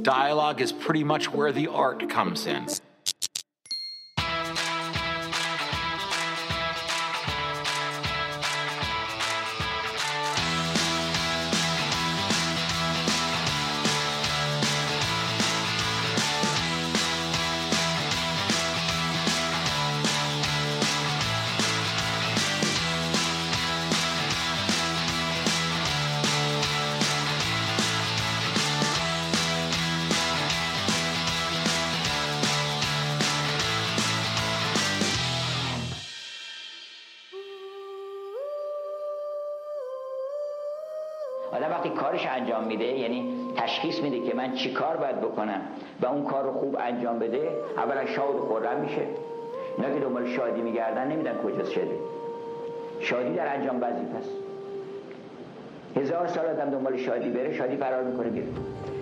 Dialogue is pretty much where the art comes in. چی کار باید بکنم و اون کار رو خوب انجام بده اولا شاد و خورم میشه. اینا که دنبال شادی میگردن نمیدن کجاست شادی. شادی در انجام وظیفه است. هزار سال آدم دنبال شادی بره شادی فرار می‌کنه بیره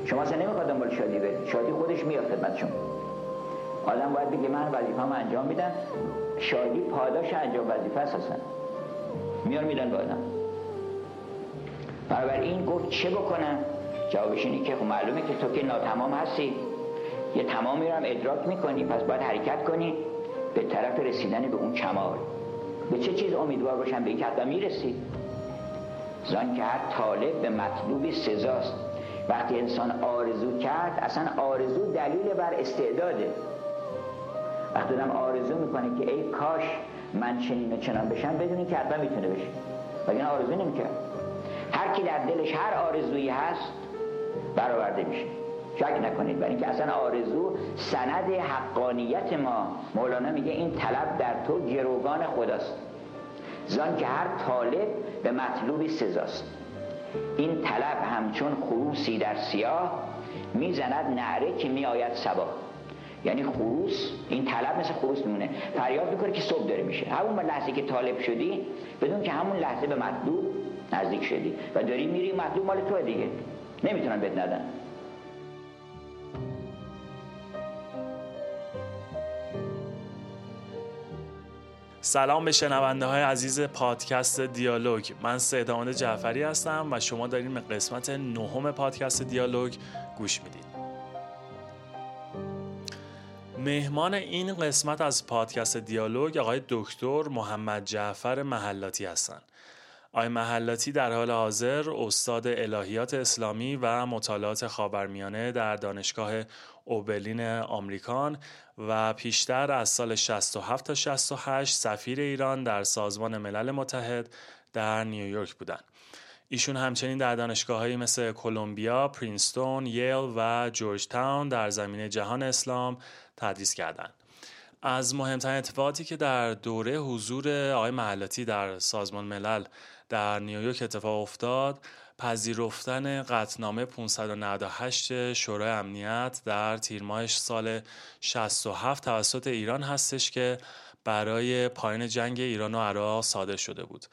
شما اصلا نمی‌خواد دنبال شادی برید شادی خودش میاد خدمت شما. آدم باید بگه من وظیفه‌مو انجام میدم. شادی پاداش انجام وظیفه است اصلا. میان میدن به آدم. این گفت چه بکنم؟ جوابش اینه که خب معلومه که تو که ناتمام هستی. یه تمامی رو هم ادراک می‌کنی پس باید حرکت کنی به طرف رسیدن به اون کمال. به چه چیز امیدوار باشم؟ به این که می‌رسی. زن که هر طالب به مطلوبی سزاست. وقتی انسان آرزو کرد اصلا آرزو دلیل بر استعداده. وقتی دم آرزو می‌کنه که ای کاش من چنین و چنان بشم بدونی که حتما می‌تونه بشه. ولی آرزو نمی‌کرد. هر کی در دلش هر آرزویی هست برآورده میشه. شک نکنید. برای اینکه اصلا آرزو سند حقانیت ما. مولانا میگه این طلب در تو گروگان خداست. زان که هر طالب به مطلوبی سزاست. این طلب همچون خروسی در سیاه می‌زند نعره که میآید سبا یعنی خروس این طلب مثل خروس میمونه. فریاد می‌کنه که صبح داره میشه. همون لحظه که طالب شدی بدون که همون لحظه به مطلوب نزدیک شدی. و داری میری مطلوب مال تو دیگه. نمی‌تونن بد ندن سلام به شنونده های عزیز پادکست دیالوگ. من سیداماد جعفری هستم و شما دارین به قسمت نهم پادکست دیالوگ گوش می‌دید مهمان این قسمت از پادکست دیالوگ آقای دکتر محمد جعفر محلاتی هستند آقای محلاتی در حال حاضر استاد الهیات اسلامی و مطالعات خاورمیانه در دانشگاه اوبلین آمریکان و پیشتر از سال 67 تا 68 سفیر ایران در سازمان ملل متحد در نیویورک بودند. ایشون همچنین در دانشگاههایی مثل کلمبیا، پرینستون، ییل و جورج تاون در زمینه جهان اسلام تدریس کردند. از مهمترین اتفاقاتی که در دوره حضور آقای محلاتی در سازمان ملل در نیویورک اتفاق افتاد پذیرفتن قطنامه 598 شورای امنیت در تیر ماه سال 67 توسط ایران هستش که برای پایان جنگ ایران و عراق صادر شده بود.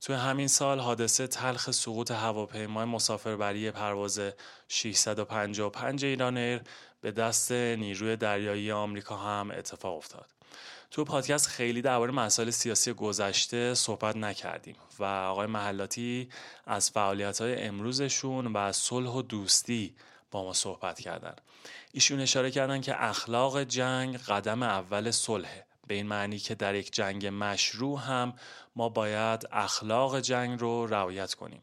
توی همین سال حادثه تلخ سقوط هواپیمای مسافربری پرواز 655 ایران به دست نیروی دریایی آمریکا هم اتفاق افتاد. تو پادکست خیلی درباره مسائل سیاسی گذشته صحبت نکردیم و آقای محلاتی از فعالیت های امروزشون و صلح و دوستی با ما صحبت کردن. ایشون اشاره کردن که اخلاق جنگ قدم اول صلحه به این معنی که در یک جنگ مشروع هم ما باید اخلاق جنگ رو رعایت کنیم.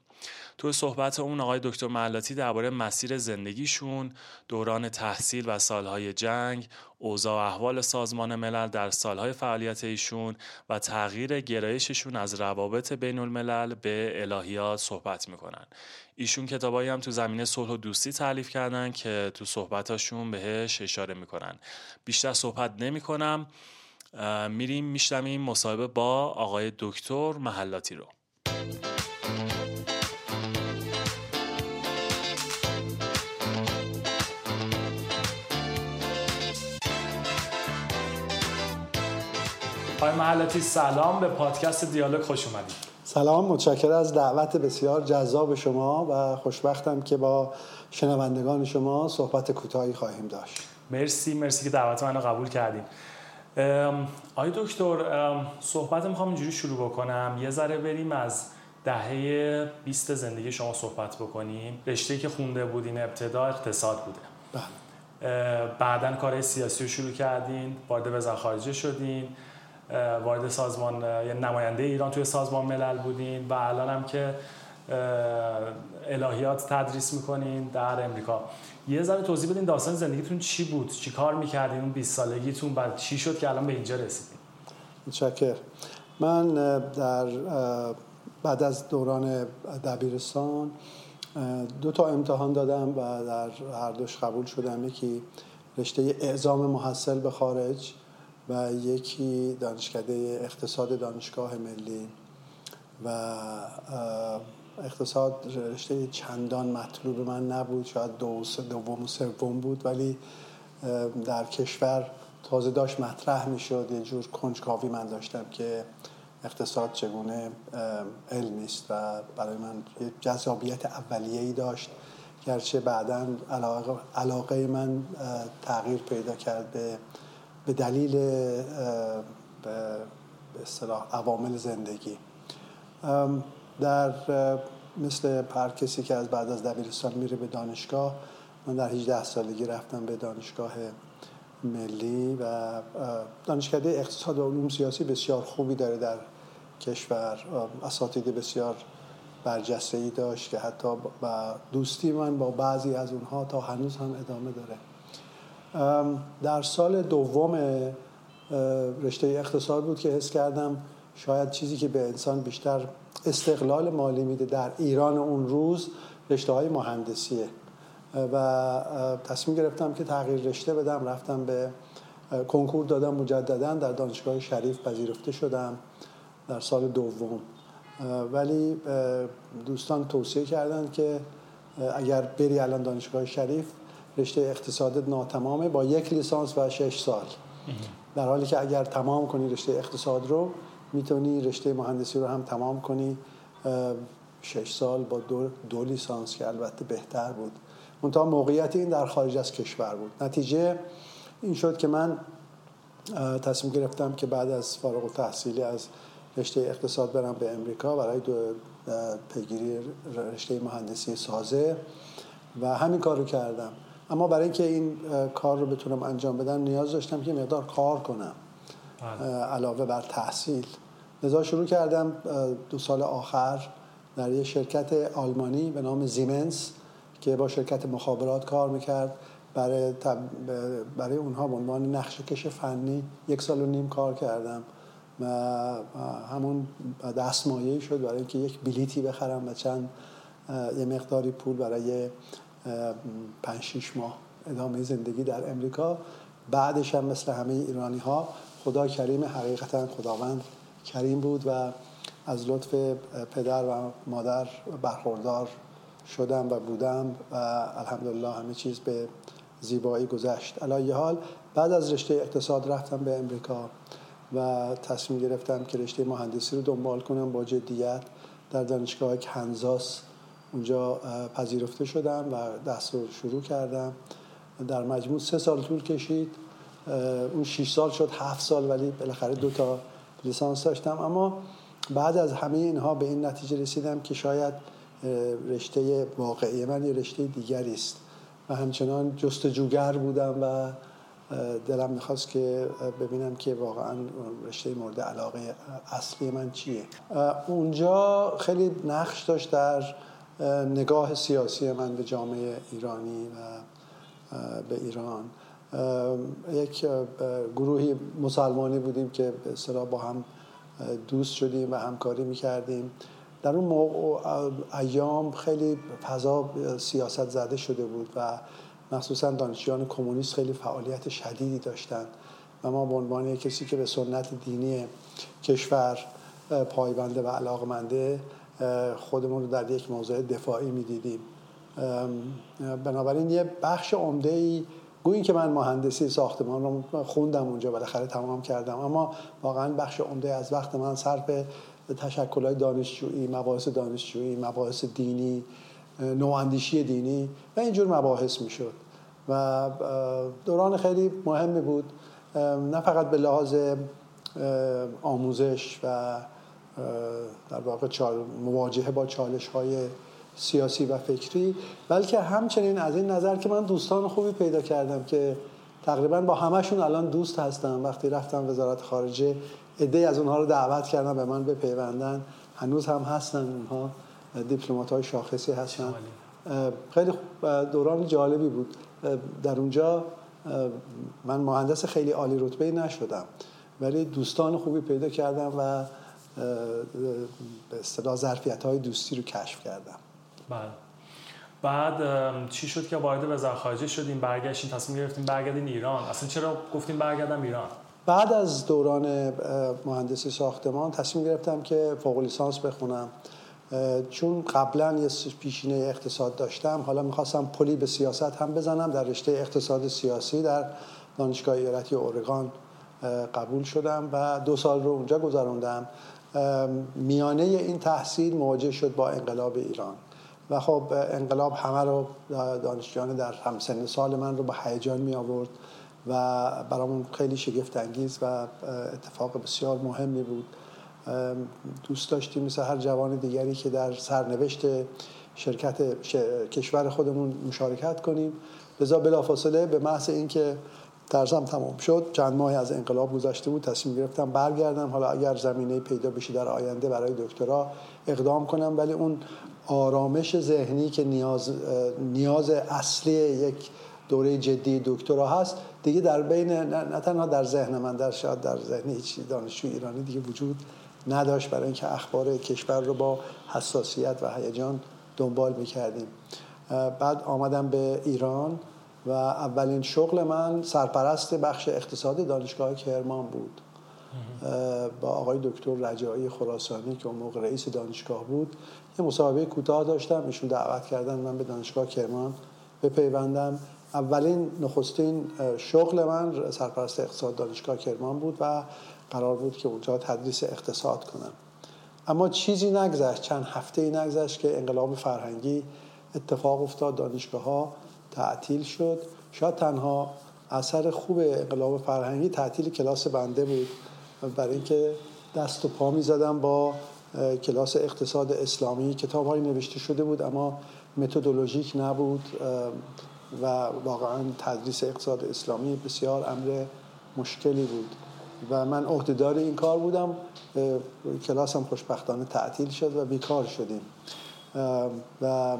تو صحبت اون آقای دکتر معلاتی درباره مسیر زندگیشون، دوران تحصیل و سالهای جنگ، اوضاع و احوال سازمان ملل در سالهای فعالیت ایشون و تغییر گرایششون از روابط بین الملل به الهیات صحبت می‌کنن. ایشون کتابایی هم تو زمینه صلح و دوستی تعلیف کردن که تو صحبتاشون بهش اشاره می‌کنن. بیشتر صحبت نمی‌کنم. میریم میشنویم مصاحبه با آقای دکتر محلاتی رو. آقای محلاتی سلام. به پادکست دیالوگ خوش اومدید. سلام. متشکر از دعوت بسیار جذاب شما و خوشبختم که با شنوندگان شما صحبت کوتاهی خواهیم داشت. مرسی مرسی که دعوت منو قبول کردیم آقای دکتر صحبت می‌خوام اینجوری شروع بکنم. یه ذره بریم از دهه 20 زندگی شما صحبت بکنیم. رشته که خونده بودین ابتدا اقتصاد بوده. بله. بعدا کار سیاسی رو شروع کردین وارد وزارت خارجه شدین. وارد سازمان یعنی نماینده ایران توی سازمان ملل بودین و الان هم که الهیات تدریس می‌کنین در امریکا. یه ذره توضیح بدین داستان زندگیتون چی بود؟ چی کار می‌کردین اون 20 سالگیتون؟ بعد چی شد که الان به اینجا رسیدین؟ متشکر من در بعد از دوران دبیرستان دو تا امتحان دادم و در هر دوش قبول شدم. یکی رشته اعزام محصل به خارج. و یکی دانشکده اقتصاد دانشگاه ملی و اقتصاد رشته چندان مطلوب من نبود. شاید دو دوم و سوم بود ولی در کشور تازه داشت مطرح می‌شد. یه جور کنجکاوی من داشتم که اقتصاد چگونه علمی است و برای من یه جذابیت اولیه‌ای داشت. گرچه بعدا علاقه, علاقه من تغییر پیدا کرد به, به دلیل به اصطلاح عوامل زندگی. در مثل هر کسی که از بعد از دبیرستان میره به دانشگاه من در 18 سالگی رفتم به دانشگاه ملی و دانشکده اقتصاد و علوم سیاسی بسیار خوبی داره در کشور. اساتید بسیار برجسته ای داشت که حتی با دوستی من با بعضی از اونها تا هنوز هم ادامه داره. در سال دوم رشته اقتصاد بود که حس کردم شاید چیزی که به انسان بیشتر استقلال مالی میده در ایران اون روز رشته های مهندسیه و تصمیم گرفتم که تغییر رشته بدم رفتم به کنکور دادم مجددا در دانشگاه شریف پذیرفته شدم در سال دوم. ولی دوستان توصیه کردند که اگر بری الان دانشگاه شریف رشته اقتصاد ناتمامه با یک لیسانس و شش سال. در حالی که اگر تمام کنی رشته اقتصاد رو می‌تونی رشته مهندسی رو هم تمام کنی. شش سال با دو, دو لیسانس که البته بهتر بود. منتها موقعیت این در خارج از کشور بود. نتیجه این شد که من تصمیم گرفتم که بعد از فارغ تحصیلی از رشته اقتصاد برم به امریکا برای دو پیگیری رشته مهندسی سازه و همین کار رو کردم. اما برای اینکه این کار رو بتونم انجام بدم نیاز داشتم که مقدار کار کنم. بله. علاوه بر تحصیل. لذا شروع کردم دو سال آخر در یه شرکت آلمانی به نام زیمنس که با شرکت مخابرات کار می‌کرد. برای, برای اونها به عنوان نقشه کش فنی یک سال و نیم کار کردم. و همون دستمایه شد برای اینکه یک بلیتی بخرم و چند یه مقداری پول برای پنج شیش ماه ادامه زندگی در امریکا. بعدش هم مثل همه ایرانی ها خدا کریم حقیقتا خداوند کریم بود و از لطف پدر و مادر برخوردار شدم و بودم و الحمدلله همه چیز به زیبایی گذشت. علایه حال بعد از رشته اقتصاد رفتم به امریکا و تصمیم گرفتم که رشته مهندسی رو دنبال کنم با جدیت در دانشگاه کنزاس اونجا پذیرفته شدم و دست رو شروع کردم. در مجموع سه سال طول کشید. اون شیش سال شد هفت سال ولی بالاخره دو تا لیسانس داشتم. اما بعد از همه اینها به این نتیجه رسیدم که شاید رشته واقعی من یه رشته دیگری است. و همچنان جستجوگر بودم و دلم می‌خواست که ببینم که واقعا رشته مورد علاقه اصلی من چیه. اونجا خیلی نقش داشت در نگاه سیاسی من به جامعه ایرانی و به ایران. یک گروهی مسلمانی بودیم که به با هم دوست شدیم و همکاری می‌کردیم. در اون موقع ایام خیلی فضا سیاست زده شده بود و مخصوصا دانشجویان کمونیست خیلی فعالیت شدیدی داشتند و ما به عنوان کسی که به سنت دینی کشور پایبنده و علاقمنده خودمون رو در یک موضع دفاعی می‌دیدیم. بنابراین یه بخش عمده ای گویی که من مهندسی ساختمان رو خوندم اونجا بالاخره تمام کردم. اما واقعا بخش عمده از وقت من صرف های دانشجویی مباحث دانشجویی مباحث دینی نواندیشی دینی و اینجور مباحث می‌شد. و دوران خیلی مهمی بود. نه فقط به لحاظ آموزش و در واقع مواجهه با چالش های سیاسی و فکری. بلکه همچنین از این نظر که من دوستان خوبی پیدا کردم که تقریبا با همشون الان دوست هستم. وقتی رفتم وزارت خارجه عده از اونها رو دعوت کردم به من بپیوندن. هنوز هم هستن اونها. دیپلمات های شاخصی هستن. خیلی دوران جالبی بود. در اونجا من مهندس خیلی عالی رتبه نشدم. ولی دوستان خوبی پیدا کردم و به اصطلاح ظرفیت های دوستی رو کشف کردم. بله. بعد چی شد که وارد وزارت خارجه شدیم برگشتیم تصمیم گرفتیم برگردیم ایران؟ اصلا چرا گفتیم برگردم ایران؟ بعد از دوران مهندسی ساختمان تصمیم گرفتم که فوق لیسانس بخونم. چون قبلا یه پیشینه اقتصاد داشتم حالا می‌خواستم پلی به سیاست هم بزنم در رشته اقتصاد سیاسی در دانشگاه ایالتی اورگان قبول شدم و دو سال رو اونجا گذراندم میانه این تحصیل مواجه شد با انقلاب ایران. و خب انقلاب همه رو دانشجویان در همسن سال من رو به هیجان می آورد و برامون خیلی شگفت انگیز و اتفاق بسیار مهمی بود. دوست داشتیم مثل هر جوان دیگری که در سرنوشت شرکت کشور خودمون مشارکت کنیم. لذا بلافاصله به محض اینکه درسم تمام شد. چند ماه از انقلاب گذشته بود تصمیم گرفتم برگردم. حالا اگر زمینه پیدا بشه در آینده برای دکترا اقدام کنم. ولی اون آرامش ذهنی که نیاز نیاز اصلی یک دوره جدی دکترا هست دیگه در بین نه تنها در ذهن من در شاید در ذهن هیچ دانشجو ایرانی دیگه وجود نداشت. برای اینکه اخبار کشور رو با حساسیت و هیجان دنبال می‌کردیم. بعد آمدم به ایران. و اولین شغل من سرپرست بخش اقتصاد دانشگاه کرمان بود. با آقای دکتر رجایی خراسانی که اون موقع رئیس دانشگاه بود. یه مصاحبه کوتاه داشتم ایشون دعوت کردن من به دانشگاه کرمان بپیوندم. اولین نخستین شغل من سرپرست اقتصاد دانشگاه کرمان بود و قرار بود که اونجا تدریس اقتصاد کنم. اما چیزی نگذشت چند هفته ای نگذشت که انقلاب فرهنگی اتفاق افتاد دانشگاه ها تعطیل شد. شاید تنها اثر خوب انقلاب فرهنگی تعطیل کلاس بنده بود. برای اینکه دست و پا می زدم با کلاس اقتصاد اسلامی. کتاب های نوشته شده بود اما متدولوژیک نبود و واقعا تدریس اقتصاد اسلامی بسیار امر مشکلی بود. و من عهدهدار این کار بودم. کلاسم خوشبختانه تعطیل شد و بیکار شدیم. و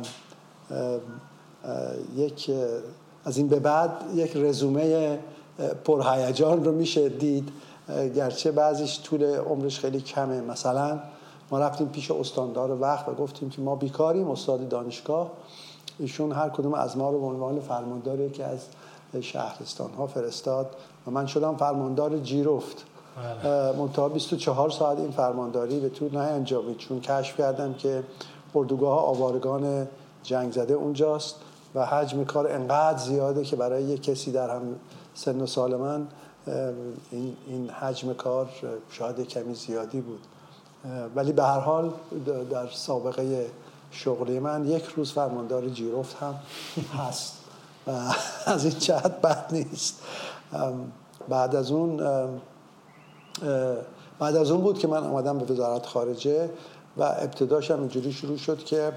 یک از این به بعد یک رزومه پرهیجان رو میشه دید. گرچه بعضیش طول عمرش خیلی کمه. مثلا ما رفتیم پیش استاندار وقت و گفتیم که ما بیکاریم استاد دانشگاه. ایشون هر کدوم از ما رو به عنوان فرماندار که از شهرستان ها فرستاد و من شدم فرماندار جیرفت. بله. منتها 24 ساعت این فرمانداری به طور انجامید چون کشف کردم که اردوگاه آوارگان جنگ زده اونجاست. و حجم کار انقدر زیاده که برای یک کسی در هم سن و سال من این, این حجم کار شاید کمی زیادی بود. ولی به هر حال در سابقه شغلی من یک روز فرماندار جیرفت هم هست و از این جهت بد نیست. بعد از اون بعد از اون بود که من آمدم به وزارت خارجه و ابتداش هم اینجوری شروع شد که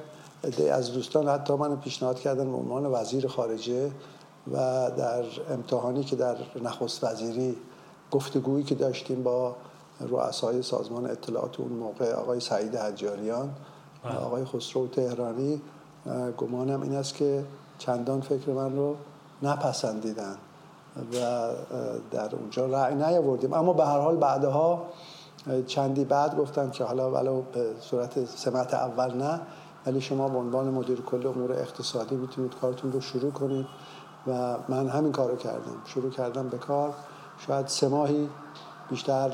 از دوستان حتی من پیشنهاد کردن به عنوان وزیر خارجه و در امتحانی که در نخست وزیری گفتگویی که داشتیم با رؤسای سازمان اطلاعات اون موقع آقای سعید حجاریان بله. آقای خسرو تهرانی گمانم این است که چندان فکر من رو نپسندیدن و در اونجا رأی نیاوردیم اما به هر حال بعدها چندی بعد گفتن که حالا ولو به صورت سمت اول نه ولی شما به عنوان مدیر کل امور اقتصادی می‌تونید کارتون رو شروع کنید. و من همین کار رو کردم. شروع کردم به کار. شاید سه ماهی بیشتر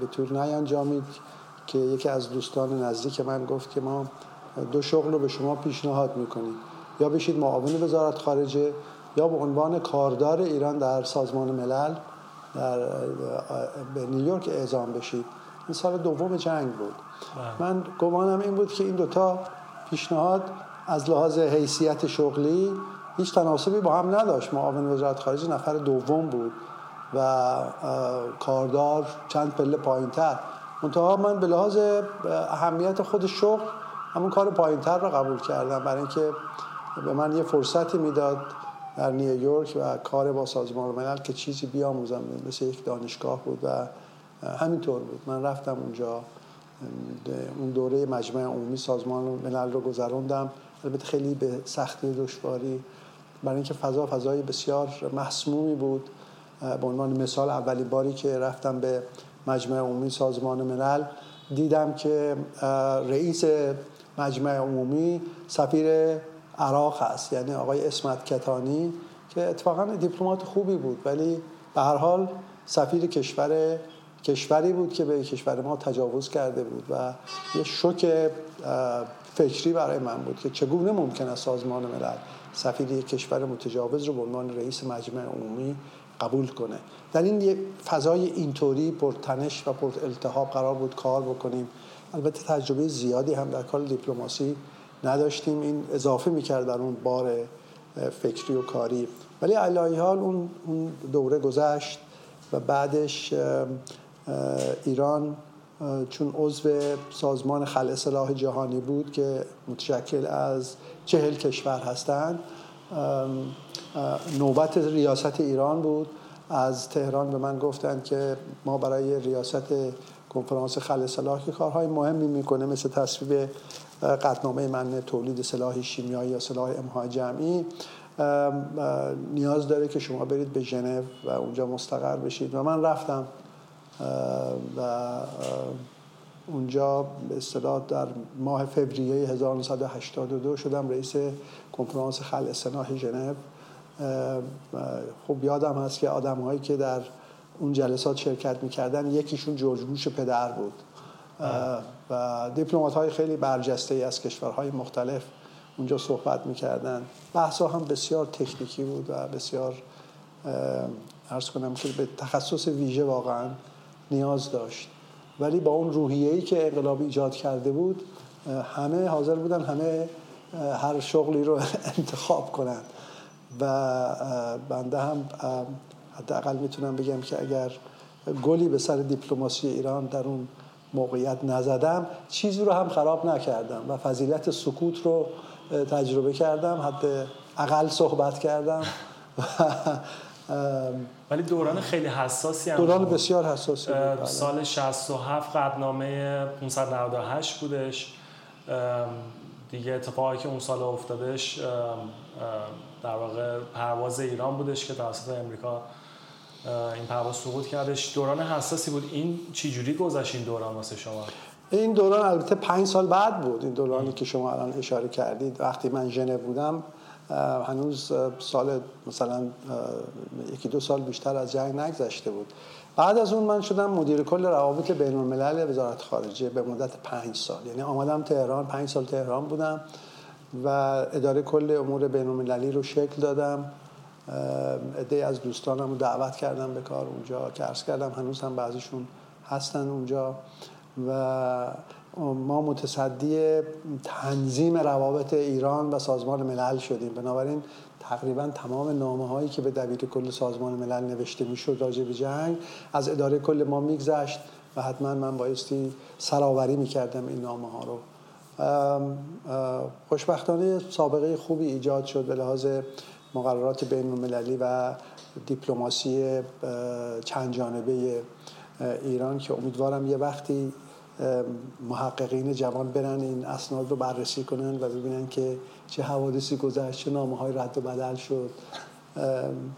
به طور نینجامید که یکی از دوستان نزدیک من گفت که ما دو شغل رو به شما پیشنهاد می‌کنیم. یا بشید معاون وزارت خارجه یا به عنوان کاردار ایران در سازمان ملل در به نیویورک اعزام بشید. این سال دوم جنگ بود. بله. من گمانم این بود که این دوتا پیشنهاد از لحاظ حیثیت شغلی هیچ تناسبی با هم نداشت. معاون وزارت خارجه نفر دوم بود و کاردار چند پله پایین تر منتها من به لحاظ اهمیت خود شغل همون کار پایینتر رو قبول کردم. برای اینکه به من یه فرصتی می‌داد در نیویورک و کار با سازمان ملل که چیزی بیاموزم مثل یک دانشگاه بود و همینطور بود. من رفتم اونجا. اون دوره مجمع عمومی سازمان ملل رو گذروندم. البته خیلی به سختی دشواری. برای اینکه فضا فضای بسیار مسمومی بود. به عنوان مثال اولی باری که رفتم به مجمع عمومی سازمان ملل دیدم که رئیس مجمع عمومی سفیر عراق هست. یعنی آقای اسمت کتانی که اتفاقا دیپلمات خوبی بود. ولی به هر حال سفیر کشور کشوری بود که به کشور ما تجاوز کرده بود و یه شوک فکری برای من بود که چگونه ممکن است سازمان ملل سفیر یک کشور متجاوز رو به عنوان رئیس مجمع عمومی قبول کنه. در این فضای اینطوری پرتنش و پر التهاب قرار بود کار بکنیم. البته تجربه زیادی هم در کار دیپلماسی نداشتیم. این اضافه می‌کرد در اون بار فکری و کاری. ولی علایه حال اون دوره گذشت و بعدش ایران چون عضو سازمان خل اصلاح جهانی بود که متشکل از چهل کشور هستند. نوبت ریاست ایران بود. از تهران به من گفتند که ما برای ریاست کنفرانس خل اصلاح که کارهای مهمی می‌کنه مثل تصویب قطنامه من تولید سلاح شیمیایی یا سلاح امهای جمعی نیاز داره که شما برید به ژنو و اونجا مستقر بشید. و من رفتم و اونجا به اصطلاح در ماه فوریه 1982 شدم رئیس کنفرانس خل سلاح ژنو. خب یادم هست که آدم هایی که در اون جلسات شرکت می‌کردن یکیشون جورج پدر بود. و دیپلمات های خیلی برجسته ای از کشورهای مختلف اونجا صحبت می‌کردن. بحث هم بسیار تکنیکی بود و بسیار ارز کنم که به تخصص ویژه واقعا نیاز داشت. ولی با اون روحیه‌ای که انقلاب ایجاد کرده بود همه حاضر بودن همه هر شغلی رو انتخاب کنند و بنده هم حداقل می‌تونم بگم که اگر گلی به سر دیپلماسی ایران در اون موقعیت نزدم چیزی رو هم خراب نکردم و فضیلت سکوت رو تجربه کردم حد اقل صحبت کردم. ولی دوران خیلی حساسی هم دوران بسیار حساسی بود بله. سال 67 قدنامه 598 بودش. دیگه اتفاقی که اون سال افتادش در واقع پرواز ایران بودش که توسط امریکا این پرواز سقوط کردش. دوران حساسی بود. این چجوری گذشت این دوران واسه شما؟ این دوران البته پنج سال بعد بود. این دورانی که شما الان اشاره کردید. وقتی من ژنو بودم هنوز سال مثلا یکی دو سال بیشتر از جنگ نگذشته بود. بعد از اون من شدم مدیر کل روابط بین الملل وزارت خارجه به مدت پنج سال. یعنی آمدم تهران پنج سال تهران بودم و اداره کل امور بین المللی رو شکل دادم. عده از دوستانم رو دعوت کردم به کار اونجا که کردم هنوز هم بعضیشون هستن اونجا. و ما متصدی تنظیم روابط ایران و سازمان ملل شدیم. بنابراین تقریبا تمام نامه هایی که به دبیر کل سازمان ملل نوشته می‌شد راجع به جنگ از اداره کل ما میگذشت و حتما من بایستی سراوری می‌کردم این نامه ها رو خوشبختانه سابقه خوبی ایجاد شد به لحاظ مقررات بین المللی و دیپلماسی چند جانبه ایران که امیدوارم یه وقتی محققین جوان برن این اسناد رو بررسی کنن و ببینن که چه حوادثی گذشت چه نامه های رد و بدل شد.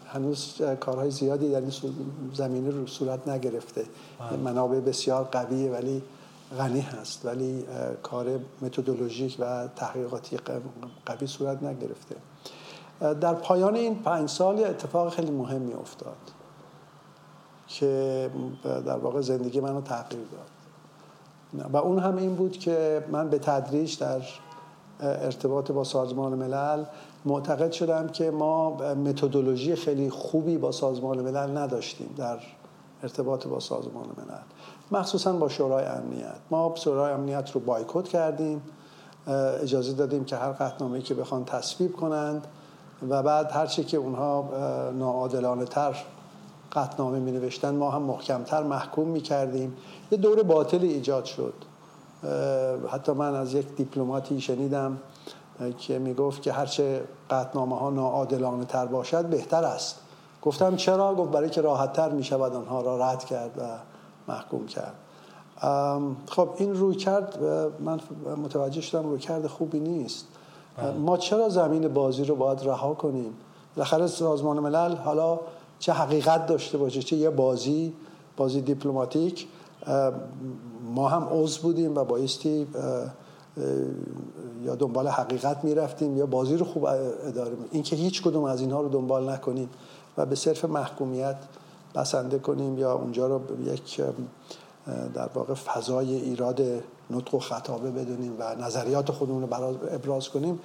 هنوز کارهای زیادی در این زمینه رو صورت نگرفته. بله. منابع بسیار قویه ولی غنی هست. ولی کار متدولوژیک و تحقیقاتی قوی صورت نگرفته. در پایان این پنج سال اتفاق خیلی مهمی افتاد که در واقع زندگی منو تغییر داد. و اون هم این بود که من به تدریج در ارتباط با سازمان ملل معتقد شدم که ما متدولوژی خیلی خوبی با سازمان ملل نداشتیم در ارتباط با سازمان ملل. مخصوصا با شورای امنیت. ما شورای امنیت رو بایکوت کردیم اجازه دادیم که هر قطنامه‌ای که بخوان تصویب کنند و بعد هرچی که اونها ناعادلانه تر قطنامه می نوشتن ما هم محکمتر محکوم می کردیم یه دور باطلی ایجاد شد. حتی من از یک دیپلماتی شنیدم که می‌گفت که هرچه قطنامه ها ناعادلانه تر باشد بهتر است. گفتم چرا؟ گفت برای که راحت تر می شود آنها را رد کرد و محکوم کرد. خب این روی کرد من متوجه شدم روی کرد خوبی نیست. بله. ما چرا زمین بازی رو باید رها کنیم؟ بالاخره سازمان ملل حالا چه حقیقت داشته باشه چه یه بازی بازی دیپلماتیک. ما هم عضو بودیم و بایستی یا دنبال حقیقت می‌رفتیم یا بازی رو خوب اداره این اینکه هیچ کدوم از اینها رو دنبال نکنیم و به صرف محکومیت بسنده کنیم یا اونجا رو یک در واقع فضای ایراد نطق و خطابه بدونیم و نظریات خودمون رو ابراز کنیم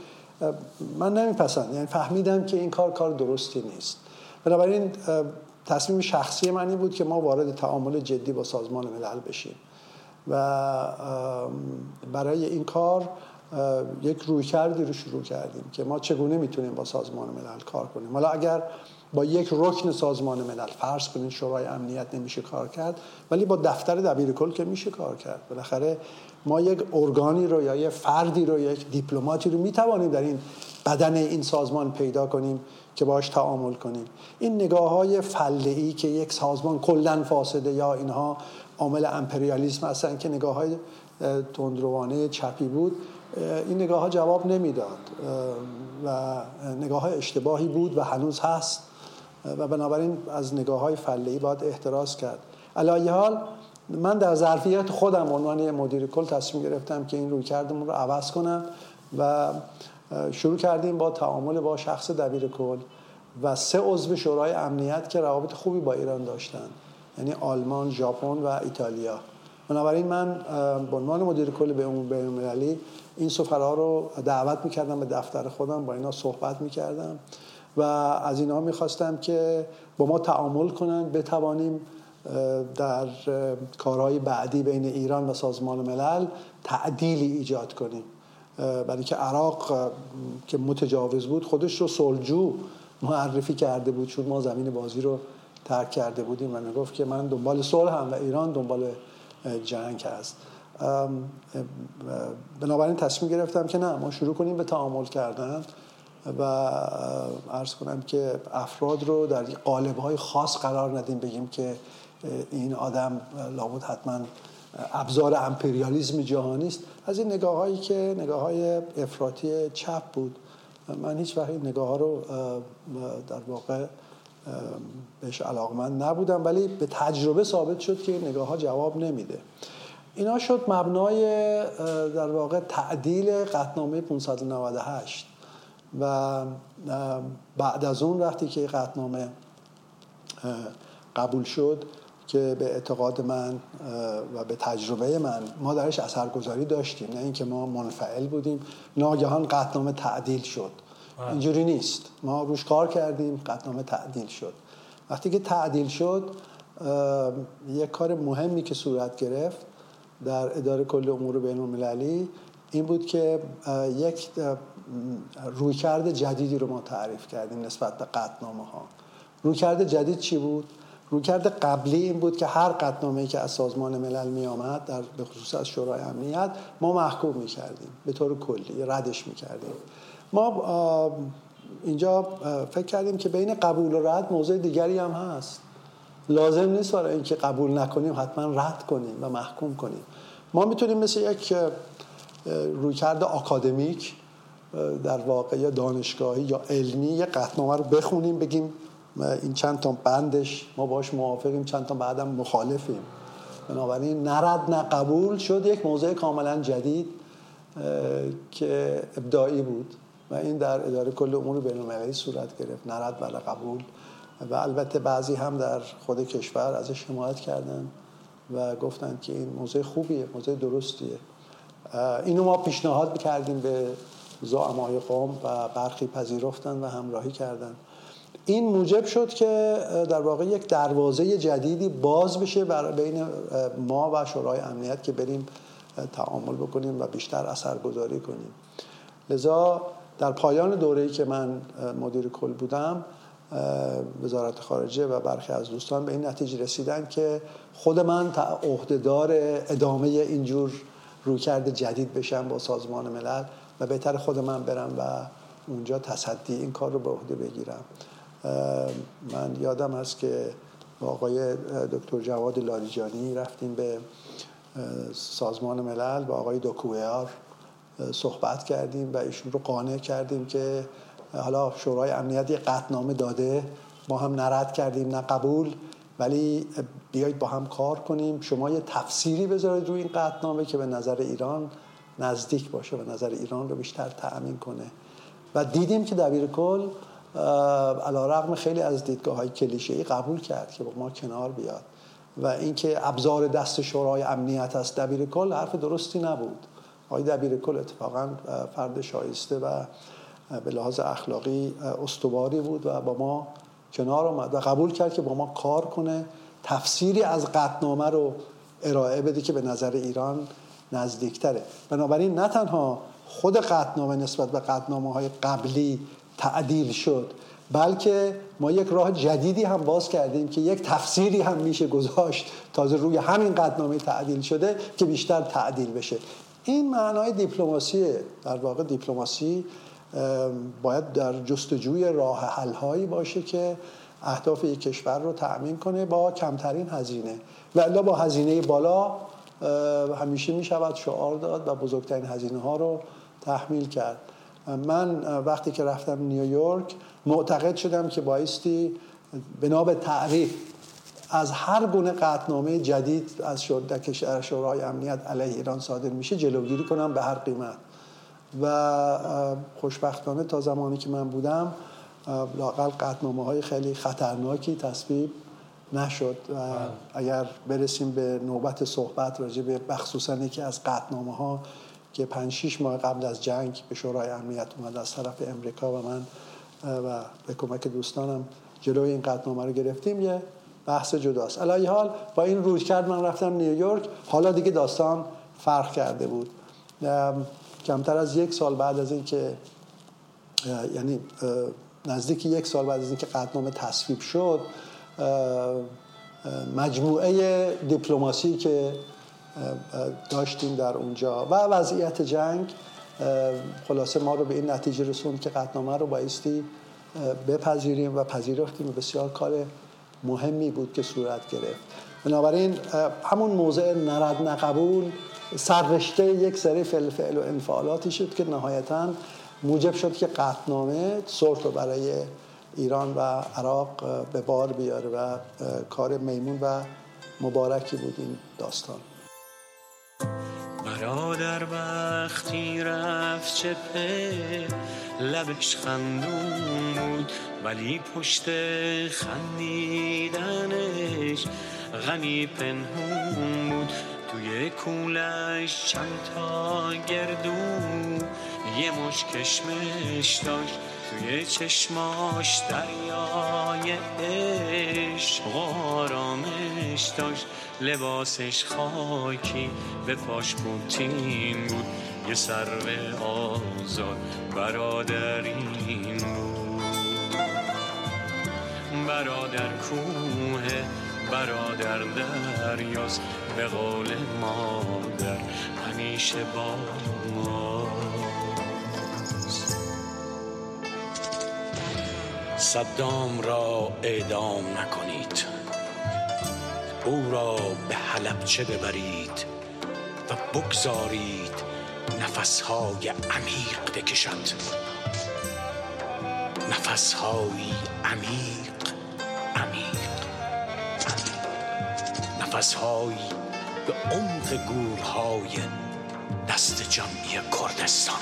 من نمیپسند یعنی فهمیدم که این کار کار درستی نیست. بنابراین تصمیم شخصی من این بود که ما وارد تعامل جدی با سازمان ملل بشیم و برای این کار یک رویکردی رو شروع کردیم که ما چگونه می‌تونیم با سازمان ملل کار کنیم. حالا اگر با یک رکن سازمان ملل فرض کنید شورای امنیت نمیشه کار کرد ولی با دفتر دبیر کل که میشه کار کرد. بالاخره ما یک ارگانی رو یا یک فردی رو یک دیپلماتی رو می‌توانیم در این بدن این سازمان پیدا کنیم که باش تعامل کنیم. این نگاه های فله که یک سازمان کلا فاسده یا اینها عامل امپریالیسم هستن که نگاه های تندروانه چپی بود این نگاه ها جواب نمی‌داد و نگاه های اشتباهی بود و هنوز هست. و بنابراین از نگاه های فلهی باید احتراز کرد. علایه حال من در ظرفیت خودم عنوان مدیر کل تصمیم گرفتم که این روی کردمون رو عوض کنم و شروع کردیم با تعامل با شخص دبیر کل و سه عضو شورای امنیت که روابط خوبی با ایران داشتن یعنی آلمان، ژاپن و ایتالیا. بنابراین من به عنوان مدیر کل به المللی این سفرها رو دعوت می‌کردم به دفتر خودم با اینا صحبت می‌کردم و از اینا می‌خواستم که با ما تعامل کنن بتوانیم در کارهای بعدی بین ایران و سازمان ملل تعدیلی ایجاد کنیم. برای که عراق که متجاوز بود خودش رو سلجو معرفی کرده بود چون ما زمین بازی رو ترک کرده بودیم. و می‌گفت که من دنبال صلح هم و ایران دنبال جنگ هست. بنابراین تصمیم گرفتم که نه ما شروع کنیم به تعامل کردن و ارز کنم که افراد رو در قالب های خاص قرار ندیم بگیم که این آدم لابد حتما ابزار امپریالیزم جهانی است. از این نگاه هایی که نگاه های افراطی چپ بود. من هیچ وقت این نگاه ها رو در واقع بهش علاقمند نبودم ولی به تجربه ثابت شد که این نگاه ها جواب نمیده. اینا شد مبنای در واقع تعدیل قطنامه 598 و بعد از اون وقتی که قطنامه قبول شد که به اعتقاد من و به تجربه من ما درش اثرگذاری داشتیم نه اینکه ما منفعل بودیم. ناگهان قطنامه تعدیل شد. اینجوری نیست. ما روش کار کردیم قطنامه تعدیل شد. وقتی که تعدیل شد یک کار مهمی که صورت گرفت در اداره کل امور بین المللی این بود که یک رویکرد جدیدی رو ما تعریف کردیم نسبت به قطنامه ها رویکرد جدید چی بود؟ رویکرد قبلی این بود که هر قطنامه‌ای که از سازمان ملل می آمد در به خصوص از شورای امنیت ما محکوم می کردیم به طور کلی ردش می کردیم ما اینجا فکر کردیم که بین قبول و رد موضوع دیگری هم هست. لازم نیست برای اینکه قبول نکنیم حتما رد کنیم و محکوم کنیم. ما می‌تونیم مثل یک رویکرد آکادمیک در واقع یا دانشگاهی یا علمی یه قطنامه رو بخونیم بگیم این چند تا بندش ما باش موافقیم چند تا بعدم مخالفیم. بنابراین نرد نه قبول شد. یک موضوع کاملا جدید که ابداعی بود و این در اداره کل امور بین صورت گرفت. نرد ولی قبول. و البته بعضی هم در خود کشور ازش حمایت کردن و گفتن که این موضوع خوبیه موضوع درستیه. اینو ما پیشنهاد کردیم به زعمای قوم و برخی پذیرفتن و همراهی کردن. این موجب شد که در واقع یک دروازه جدیدی باز بشه بر بین ما و شورای امنیت که بریم تعامل بکنیم و بیشتر اثرگذاری کنیم. لذا در پایان دوره‌ای که من مدیر کل بودم وزارت خارجه و برخی از دوستان به این نتیجه رسیدن که خود من عهدهدار ادامه اینجور رویکرد جدید بشم با سازمان ملل و بهتر خود من برم و اونجا تصدی این کار رو به عهده بگیرم. من یادم هست که با آقای دکتر جواد لاریجانی رفتیم به سازمان ملل با آقای دوکویار صحبت کردیم و ایشون رو قانع کردیم که حالا شورای امنیت یه قطنامه داده ما هم نرد کردیم نه قبول ولی بیایید با هم کار کنیم. شما یه تفسیری بذارید روی این قطنامه که به نظر ایران نزدیک باشه و نظر ایران رو بیشتر تأمین کنه. و دیدیم که دبیر کل علا رقم خیلی از دیدگاه های کلیشه ای قبول کرد که با ما کنار بیاد. و اینکه ابزار دست شورای امنیت است دبیر کل حرف درستی نبود. آقای دبیر کل اتفاقا فرد شایسته و به لحاظ اخلاقی استواری بود و با ما کنار آمد و قبول کرد که با ما کار کنه. تفسیری از قطنامه رو ارائه بده که به نظر ایران نزدیکتره. بنابراین نه تنها خود قطنامه نسبت به قطنامه های قبلی تعدیل شد. بلکه ما یک راه جدیدی هم باز کردیم که یک تفسیری هم میشه گذاشت تازه روی همین قطنامه تعدیل شده که بیشتر تعدیل بشه. این معنای دیپلماسیه. در واقع دیپلماسی باید در جستجوی راه حل هایی باشه که اهداف یک کشور رو تأمین کنه با کمترین هزینه. و با هزینه بالا همیشه می شود شعار داد و بزرگترین هزینه ها رو تحمیل کرد. من وقتی که رفتم نیویورک معتقد شدم که بایستی بنا به تعریف از هر گونه قطنامه جدید از شورای امنیت علیه ایران صادر میشه جلوگیری کنم به هر قیمت. و خوشبختانه تا زمانی که من بودم لاقل قطنامه های خیلی خطرناکی تصویب نشد. و اگر برسیم به نوبت صحبت راجع به مخصوصا یکی از قطنامه ها که 5 6 ماه قبل از جنگ به شورای امنیت اومد از طرف امریکا و من و به کمک دوستانم جلوی این قطنامه رو گرفتیم. یه بحث جداست. علی حال با این روی کرد من رفتم نیویورک. حالا دیگه داستان فرق کرده بود. کمتر از یک سال بعد از اینکه یعنی نزدیک یک سال بعد از اینکه قطنامه تصویب شد مجموعه دیپلماسی که داشتیم در اونجا. و وضعیت جنگ خلاصه ما رو به این نتیجه رسوند که قطنامه رو بایستی بپذیریم و پذیرفتیم و بسیار کار مهمی بود که صورت گرفت. بنابراین همون موضع نرد نقبول سررشته یک سری فعل فعل و انفعالاتی شد که نهایتا موجب شد که قطنامه صلح رو برای ایران و عراق به بار بیاره و کار میمون و مبارکی بود این داستان. برادر وقتی رفت چپه لبش خندون بود ولی پشت خندیدنش غمی پنهون بود. توی کولش چند تا گردو یه مش کشمش داشت. توی چشماش دریای عشق آرامش داشت. لباسش خاکی به پاش پوتین بود. یه سرو آزاد برادرین بود. برادر کوه برادر دریاست به قول مادر همیشه با صدام را اعدام نکنید. او را به حلبچه ببرید و بگذارید نفسهای عمیق بکشد. نفسهایی عمیق عمیق. عمیق نفسهایی به عمق گورهای دست جمعی کردستان.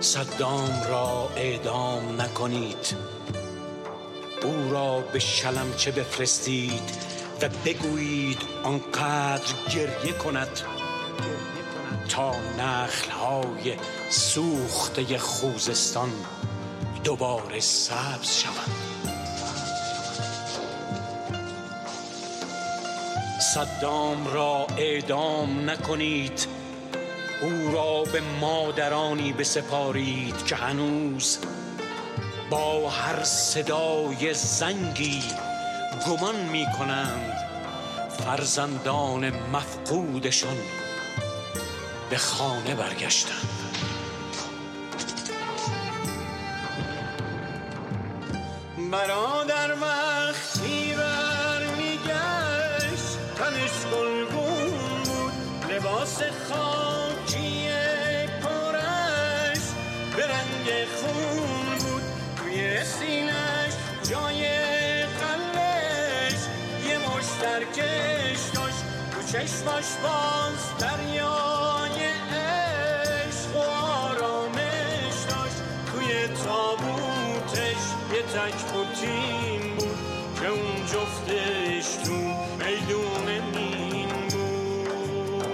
صدام را اعدام نکنید. را به شلمچه بفرستید و بگویید آنقدر گریه کند تا نخلهای سوخته خوزستان دوباره سبز شوند صدام را اعدام نکنید او را به مادرانی بسپارید که هنوز با هر صدای زنگی گمان می کنند فرزندان مفقودشان به خانه برگشتند. برادر وقتی برمیگشت تنش گلگون بود لباس خاکی چشمش باز دریای عشق و آرامش داشت. توی تابوتش یه تک پوتین بود که اون جفتش تو میدون مین بود.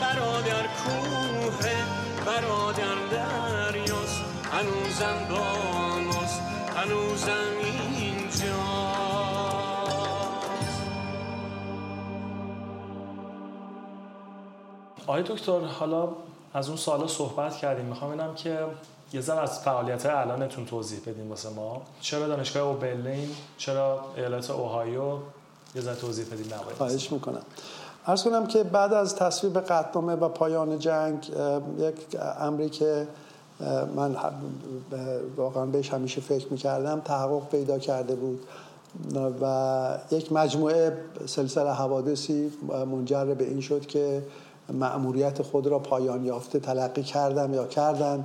برادر کوه برادر دریاست. هنوزم با ماست هنوزم اینجاست آقای دکتر حالا از اون سالا صحبت کردیم. می‌خوام ببینم که یه ذره از فعالیت الانتون توضیح بدیم واسه ما. چرا دانشگاه اوبرلین چرا ایالت اوهایو؟ یه ذره توضیح بدیم نباید. خواهش می‌کنم. ارز کنم که بعد از تصویب قطنامه و پایان جنگ یک امری که من واقعا بهش همیشه فکر می‌کردم تحقق پیدا کرده بود. و یک مجموعه سلسله حوادثی منجر به این شد که مأموریت خود را پایان یافته تلقی کردم یا کردن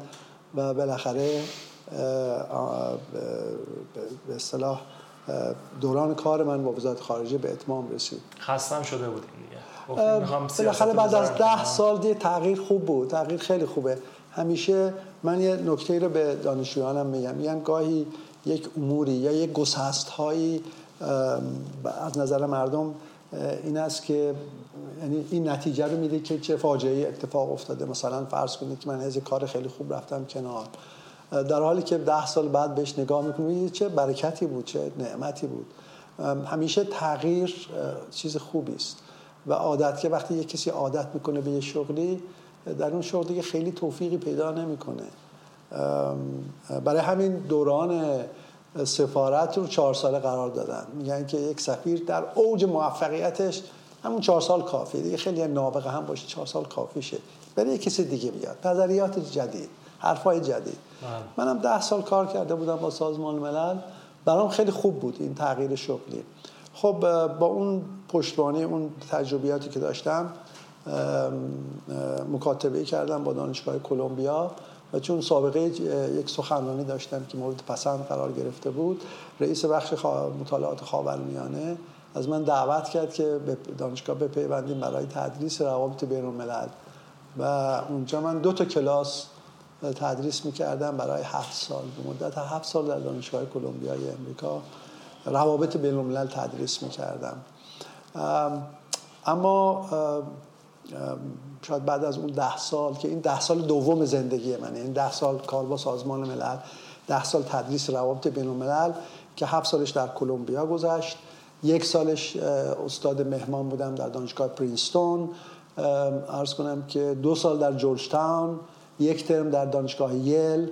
و بالاخره به اصطلاح دوران کار من با وزارت خارجه به اتمام رسید. خستم شده دیگه. سیاست بالاخره بعد از ده. سال یه تغییر خوب بود. تغییر خیلی خوبه. همیشه من یه نکته رو به دانشجویانم میگم. میگم گاهی یک اموری یا یک گسست هایی از نظر مردم این است که یعنی این نتیجه رو میده که چه فاجعه اتفاق افتاده. مثلا فرض کنید که من از کار خیلی خوب رفتم کنار. در حالی که ده سال بعد بهش نگاه می‌کنید چه برکتی بود چه نعمتی بود. همیشه تغییر چیز خوبی است. و عادت که وقتی یک کسی عادت می‌کنه به یه شغلی در اون شغل دیگه خیلی توفیقی پیدا نمی‌کنه. برای همین دوران سفارت رو چهار ساله قرار دادن. میگن که یک سفیر در اوج موفقیتش همون چهار سال کافیه. دیگه خیلی نابغه هم باشه چهار سال کافیشه برای یک کسی دیگه بیاد. نظریات جدید حرفای جدید. منم ده سال کار کرده بودم با سازمان ملل. برام خیلی خوب بود این تغییر شغلی. خب با اون پشتوانه اون تجربیاتی که داشتم مکاتبه کردم با دانشگاه کلمبیا و چون سابقه یک سخنرانی داشتم که مورد پسند قرار گرفته بود رئیس بخش مطالعات خاورمیانه از من دعوت کرد که به دانشگاه بپیوندیم برای تدریس روابط بین الملل و اونجا من دو تا کلاس تدریس می‌کردم برای هفت سال. به مدت هفت سال در دانشگاه کلمبیای امریکا روابط بین الملل تدریس می‌کردم. اما شاید بعد از اون ده سال که این ده سال دوم زندگی منه این ده سال کار با سازمان ملل ده سال تدریس روابط بین الملل که هفت سالش در کلمبیا گذشت. یک سالش استاد مهمان بودم در دانشگاه پرینستون. ارز کنم که دو سال در جورج تاون یک ترم در دانشگاه یل.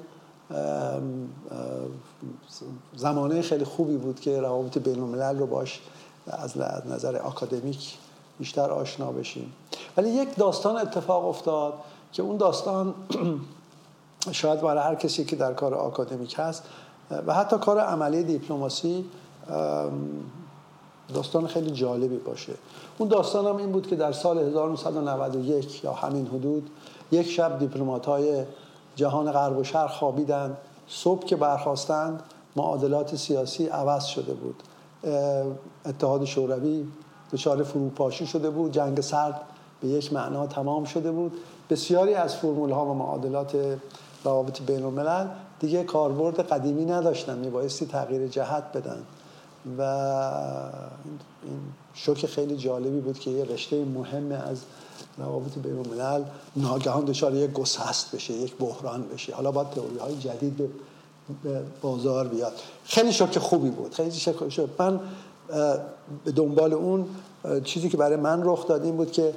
زمانه خیلی خوبی بود که روابط بین الملل رو باش از نظر آکادمیک بیشتر آشنا بشیم. ولی یک داستان اتفاق افتاد که اون داستان شاید برای هر کسی که در کار آکادمیک هست و حتی کار عملی دیپلماسی داستان خیلی جالبی باشه. اون داستان هم این بود که در سال 1991 یا همین حدود یک شب دیپلمات های جهان غرب و شرق خوابیدن. صبح که برخواستند معادلات سیاسی عوض شده بود. اتحاد شوروی دچار فروپاشی شده بود. جنگ سرد به یک معنا تمام شده بود. بسیاری از فرمول ها و معادلات روابط بین الملل دیگه کاربرد قدیمی نداشتن. میبایستی تغییر جهت بدن. و این شوک خیلی جالبی بود که یه رشته مهم از روابط بین الملل ناگهان دچار یک گسست بشه یک بحران بشه. حالا باید تئوری های جدید به بازار بیاد. خیلی شوک خوبی بود. خیلی شوک شد من به دنبال اون چیزی که برای من رخ داد این بود که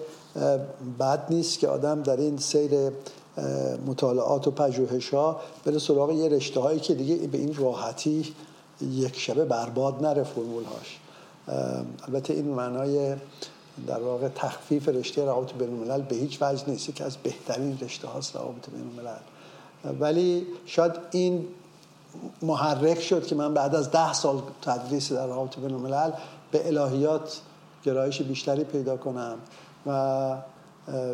بد نیست که آدم در این سیر مطالعات و پژوهش ها بره سراغ یه رشته هایی که دیگه به این راحتی یک شبه برباد نره فرمول هاش البته این معنای در واقع تخفیف رشته روابط بین الملل به هیچ وجه نیست. که از بهترین رشته هاست روابط بین الملل ولی شاید این محرک شد که من بعد از ده سال تدریس در روابط بین الملل به الهیات گرایش بیشتری پیدا کنم و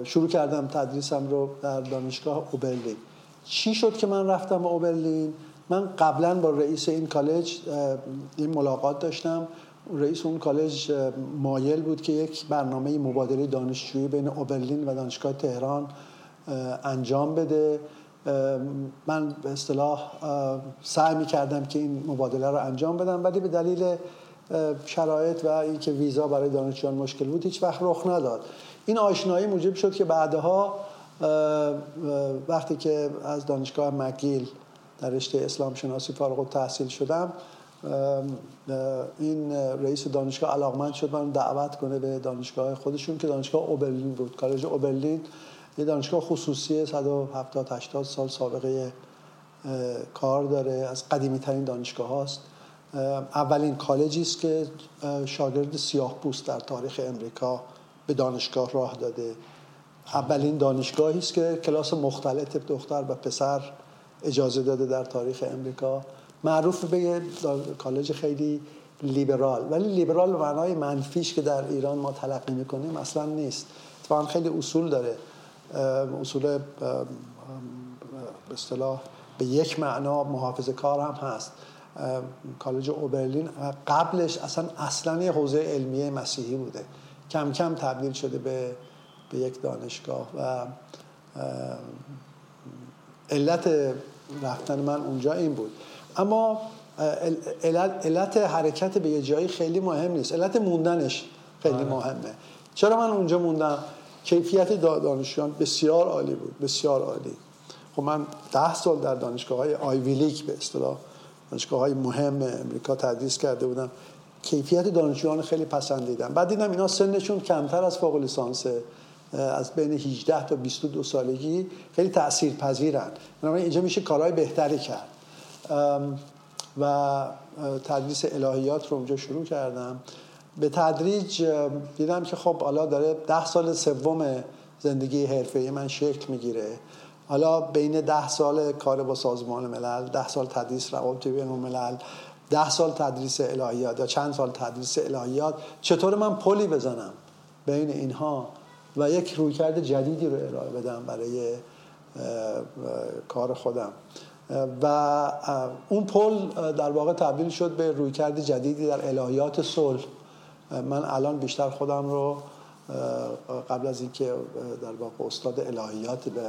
شروع کردم تدریسم رو در دانشگاه اوبرلین. چی شد که من رفتم اوبرلین؟ من قبلا با رئیس این کالج این ملاقات داشتم. رئیس اون کالج مایل بود که یک برنامه مبادله دانشجویی بین اوبرلین و دانشگاه تهران انجام بده. من به اصطلاح سعی می کردم که این مبادله رو انجام بدم ولی به دلیل شرایط و اینکه ویزا برای دانشجویان مشکل بود هیچ وقت رخ نداد. این آشنایی موجب شد که بعدها وقتی که از دانشگاه مگیل در رشته اسلام شناسی فارغ و تحصیل شدم این رئیس دانشگاه علاقمند شد من دعوت کنه به دانشگاه خودشون که دانشگاه اوبرلین بود. کالج اوبرلین یه دانشگاه خصوصی 170 80 سال سابقه کار داره از قدیمی ترین دانشگاه هاست. اولین کالجی است که شاگرد سیاه پوست در تاریخ امریکا به دانشگاه راه داده. اولین دانشگاهی است که کلاس مختلط دختر و پسر اجازه داده در تاریخ امریکا. معروف به کالج خیلی لیبرال. ولی لیبرال معنای منفیش که در ایران ما تلقی می‌کنیم اصلا نیست. اتفاقا خیلی اصول داره. اصول به اصطلاح به یک معنا محافظ کار هم هست. کالج اوبرلین قبلش اصلا اصلا یه حوزه علمیه مسیحی بوده. کم کم تبدیل شده به, به یک دانشگاه و علت رفتن من اونجا این بود. اما علت حرکت به یه جایی خیلی مهم نیست. علت موندنش خیلی آره. مهمه. چرا من اونجا موندم؟ کیفیت دانشجویان بسیار عالی بود بسیار عالی. خب من ده سال در دانشگاه های آیویلیک به اصطلاح دانشگاه های مهم امریکا تدریس کرده بودم. کیفیت دانشجویان خیلی پسندیدم. بعد دیدم اینا سنشون کمتر از فوق لیسانس از بین 18 تا 22 سالگی خیلی تأثیر پذیرن اینجا میشه کارهای بهتری کرد. و تدریس الهیات رو اونجا شروع کردم. به تدریج دیدم که خب حالا داره ده سال سوم زندگی حرفه من شکل می‌گیره. حالا بین ده سال کار با سازمان ملل ده سال تدریس روابط بین الملل ده سال تدریس الهیات یا چند سال تدریس الهیات چطور من پلی بزنم بین اینها؟ و یک رویکرد جدیدی رو ارائه بدم برای کار خودم. و اون پل در واقع تبدیل شد به رویکرد جدیدی در الهیات صلح. من الان بیشتر خودم رو قبل از اینکه در واقع استاد الهیات به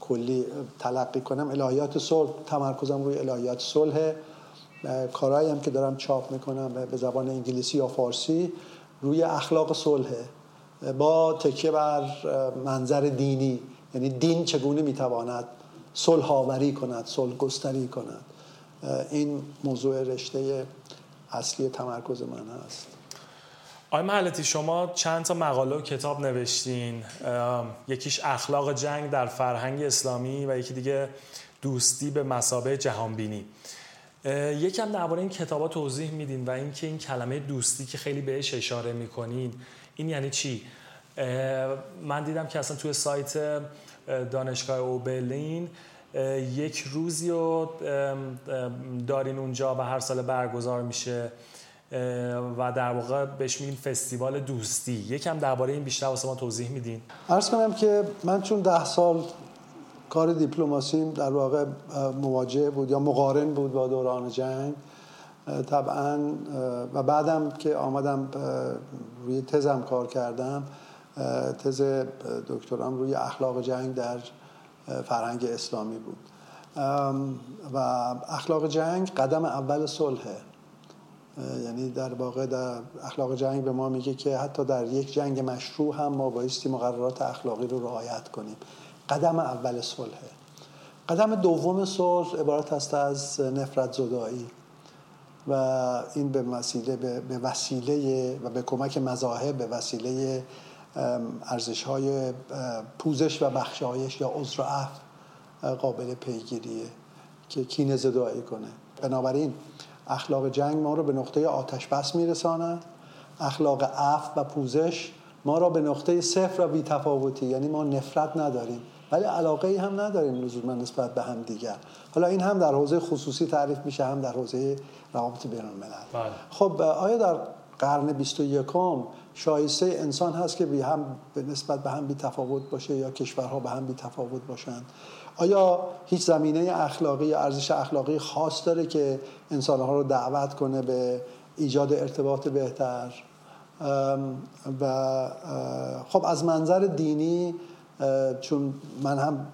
کلی تلقی کنم الهیات صلح تمرکزم روی الهیات صلح. کارهایی هم که دارم چاپ می‌کنم به زبان انگلیسی یا فارسی روی اخلاق صلح با تکیه بر منظر دینی. یعنی دین چگونه می‌تواند صلح آوری کند صلح گستری کند این موضوع رشته اصلی تمرکز من هست آقای محلتی شما چند تا مقاله و کتاب نوشتین؟ یکیش اخلاق جنگ در فرهنگ اسلامی و یکی دیگه دوستی به مسابه جهانبینی. یکم درباره این کتابا توضیح میدین و اینکه این کلمه دوستی که خیلی بهش اشاره می‌کنین این یعنی چی؟ من دیدم که اصلا توی سایت دانشگاه اوبرلین یک روزی رو دارین اونجا و هر سال برگزار میشه و در واقع بهش میگین فستیوال دوستی. یکم درباره این بیشتر واسه ما توضیح میدین. عرض کنم که من چون ده سال کار دیپلماسیم در واقع مواجه بود یا مقارن بود با دوران جنگ طبعا و بعدم که آمدم روی تزم کار کردم تز دکترام روی اخلاق جنگ در فرهنگ اسلامی بود. و اخلاق جنگ قدم اول صلحه یعنی در واقع در اخلاق جنگ به ما میگه که حتی در یک جنگ مشروع هم ما بایستی مقررات اخلاقی رو رعایت کنیم. قدم اول صلحه قدم دوم صلح عبارت است از نفرت زدایی. و این به وسیله به وسیله و به کمک مذاهب به وسیله ارزش های پوزش و بخشایش یا عذر و عفو قابل پیگیریه که کینه زدایی کنه. بنابراین اخلاق جنگ ما رو به نقطه آتش بس میرساند. اخلاق عفو و پوزش ما را به نقطه صفر و بیتفاوتی یعنی ما نفرت نداریم. ولی علاقه ای هم نداریم لزوما نسبت به هم دیگر. حالا این هم در حوزه خصوصی تعریف میشه هم در حوزه روابط بین الملل بله. خب آیا در قرن 21 شایسته انسان هست که بی هم نسبت به هم بی تفاوت باشه یا کشورها به هم بی تفاوت باشند؟ آیا هیچ زمینه اخلاقی یا ارزش اخلاقی خاص داره که انسانها رو دعوت کنه به ایجاد ارتباط بهتر؟ و خب از منظر دینی چون من هم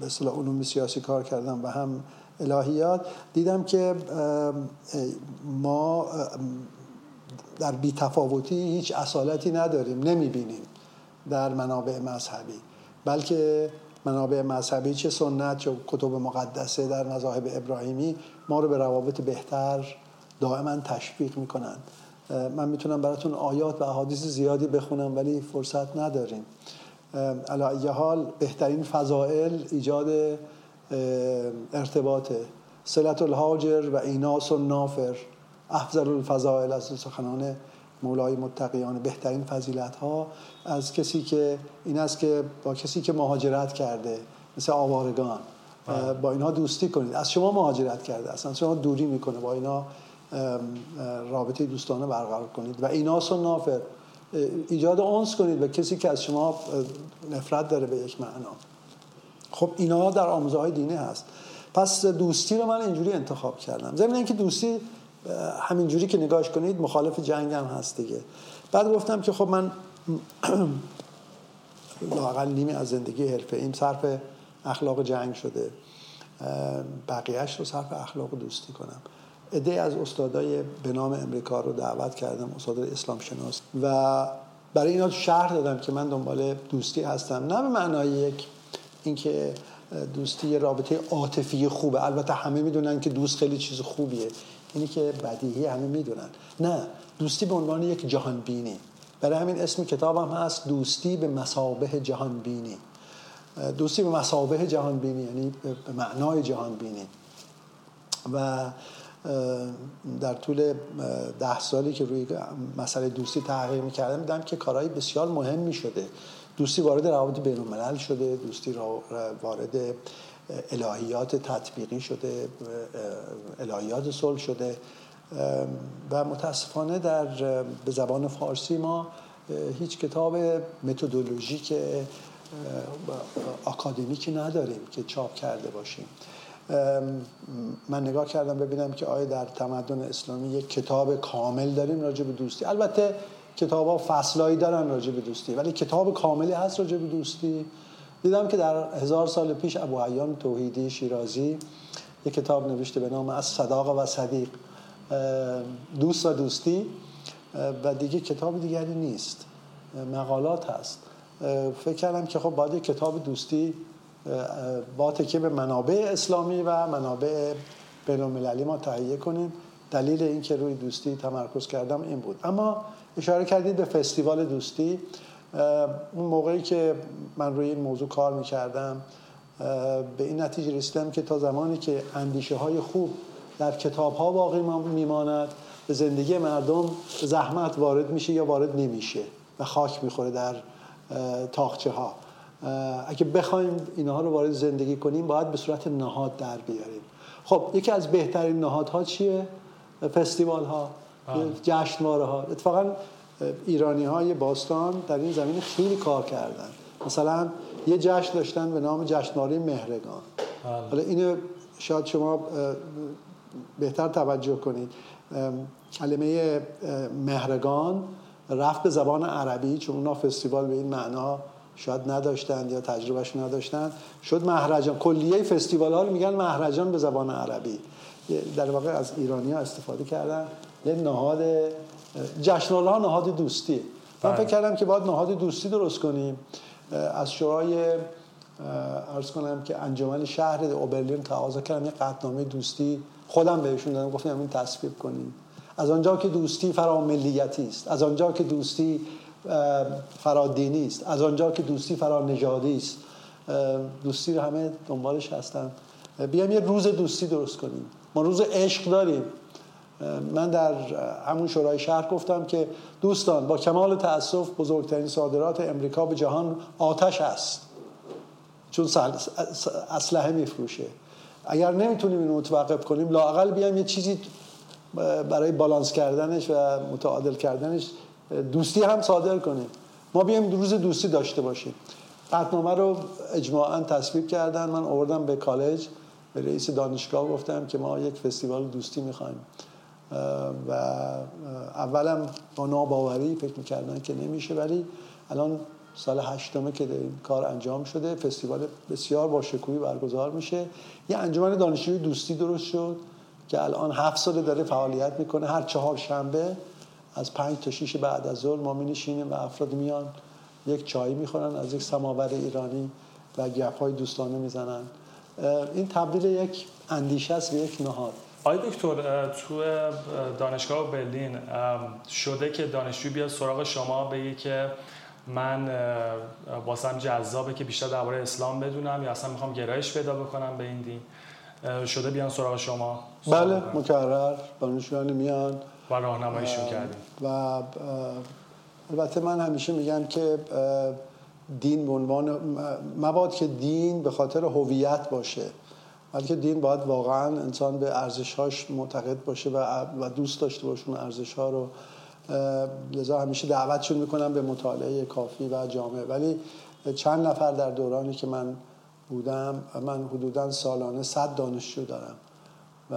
به اصطلاح علوم سیاسی کار کردم و هم الهیات دیدم که ما در بیتفاوتی هیچ اصالتی نداریم نمی‌بینیم در منابع مذهبی. بلکه منابع مذهبی چه سنت چه کتب مقدسه در مذاهب ابراهیمی ما رو به روابط بهتر دائما تشویق می‌کنند من می‌تونم براتون آیات و احادیث زیادی بخونم ولی فرصت نداریم. علا ای حال بهترین فضائل ایجاد ارتباطه. صلت الهاجر و ایناس و نافر افضل الفضائل از سخنان مولای متقیان. بهترین فضیلت ها از کسی که این است که با کسی که مهاجرت کرده مثل آوارگان. اه، با اینها دوستی کنید. از شما مهاجرت کرده اصلا شما دوری می‌کنه. با اینا رابطه دوستانه برقرار کنید. و ایناس و نافر ایجاد اونس کنید و کسی که از شما نفرت داره به یک معنا. خب اینا در آموزه های دینی هست. پس دوستی رو من اینجوری انتخاب کردم. ضمن اینکه دوستی همینجوری که نگاش کنید مخالف جنگ هم هست دیگه. بعد گفتم که خب من لاقل نیمی از زندگی حرفه این صرف اخلاق جنگ شده. بقیهش رو صرف اخلاق دوستی کنم. عده از استادای به نام امریکا رو دعوت کردم استاد اسلام شناس. و برای اینا شهر دادم که من دنبال دوستی هستم. نه به معنای یک اینکه دوستی رابطه عاطفی خوبه. البته همه می‌دونن که دوست خیلی چیز خوبیه. اینی که بدیهی همه می‌دونن. نه دوستی به عنوان یک جهان بینی برای همین اسم کتابم هست دوستی به مسابه جهان بینی دوستی به مسابه جهان بینی یعنی به معنای جهان بینی و در طول ده سالی که روی مسئله دوستی تحقیق می‌کردم دیدم که کارهای بسیار مهمی شده دوستی وارد روابط بین الملل شده دوستی وارد الهیات تطبیقی شده الهیات صلح شده. و متاسفانه در به زبان فارسی ما هیچ کتاب متدولوژیک آکادمیکی نداریم که چاپ کرده باشیم. من نگاه کردم ببینم که آیا در تمدن اسلامی یک کتاب کامل داریم راجع به دوستی. البته کتاب ها فصلایی دارن راجع به دوستی ولی کتاب کاملی هست راجع به دوستی. دیدم که در هزار سال پیش ابو حیان توحیدی شیرازی یک کتاب نوشته به نام از صداق و صدیق دوست و دوستی و دیگه کتاب دیگری نیست. مقالات هست. فکر کردم که خب باید کتاب دوستی با تکیه به منابع اسلامی و منابع بین المللی ما تهیه کنیم. دلیل اینکه روی دوستی تمرکز کردم این بود. اما اشاره کردید به فستیوال دوستی. اون موقعی که من روی این موضوع کار می‌کردم به این نتیجه رسیدم که تا زمانی که اندیشه های خوب در کتاب ها باقی میماند به زندگی مردم زحمت وارد میشه یا وارد نمیشه و خاک می‌خوره در تاخچه ها اگه بخوایم اینها رو وارد زندگی کنیم باید به صورت نهاد در بیاریم. خب یکی از بهترین نهادها چیه؟ فستیوال ها جشنواره ها اتفاقا ایرانی های باستان در این زمین خیلی کار کردن. مثلا یه جشن داشتن به نام جشنواره مهرگان. حالا اینو شاید شما بهتر توجه کنید. کلمه مهرگان رفت به زبان عربی چون اونا فستیوال به این معنا شاید نداشتن یا تجربهش نداشتن شد مهرجان. کلیه فستیوال ها رو میگن مهرجان به زبان عربی. در واقع از ایرانی ها استفاده کردن. یه نهاد جشنواره ها نهاد دوستی. من فکر کردم که باید نهاد دوستی درست کنیم. از شورای ارز کنم که انجمن شهر اوبرلین تقاضا کردم. یه قطنامه دوستی. خودم بهشون دادم. گفتم این تصویب کنیم. از آنجا که دوستی فرا ملیتی است. از آنجا که دوستی فرا دینی است. از آنجا که دوستی فرا نژادی است. دوستی رو همه دنبالش هستن. بیایم یه روز دوستی درست کنیم. ما روز عشق داریم. من در همون شورای شهر گفتم که دوستان با کمال تاسف بزرگترین صادرات امریکا به جهان آتش است. چون اسلحه میفروشه. اگر نمی‌تونیم اینو متوقف کنیم لاقل بیایم یه چیزی برای بالانس کردنش و متعادل کردنش دوستی هم صادر کنیم. ما بیایم روز دوستی داشته باشیم. قطنامه رو اجماعا تصویب کردن. من آوردم به کالج. به رئیس دانشگاه گفتم که ما یک فستیوال دوستی می‌خوایم. و اولم با ناباوری فکر می‌کردن که نمیشه ولی الان سال هشتمه که این کار انجام شده. فستیوال بسیار با شکوهی برگزار میشه. یه انجمن دانشجوی دوستی درست شد که الان هفت ساله داره فعالیت می‌کنه. هر چهار شنبه از پنج تا شیش بعد از ظهر ما می و افراد میان یک چای می‌خورن از یک سماور ایرانی و گپ های دوستانه می‌زنن. این تبدیل یک اندیشه است به یک نهاد. آقای دکتر تو دانشگاه برلین شده که دانشجوی بیاد سراغ شما بگه که من واسم جذابه که بیشتر درباره اسلام بدونم یا اصلا می‌خوام گرایش پیدا بکنم به این دین. شده بیان سراغ شما. بله مکرر دانشجویان میان. و راهنماییشون کردیم. و البته من همیشه میگم که دین به عنوان مباد که دین به خاطر هویت باشه بلکه دین باید واقعا انسان به ارزشهاش معتقد باشه و دوست داشته باشه اون ارزش ها رو لذا همیشه دعوتشون می‌کنم به مطالعه کافی و جامعه ولی چند نفر در دورانی که من بودم من حدودا سالانه صد دانشجو دارم. و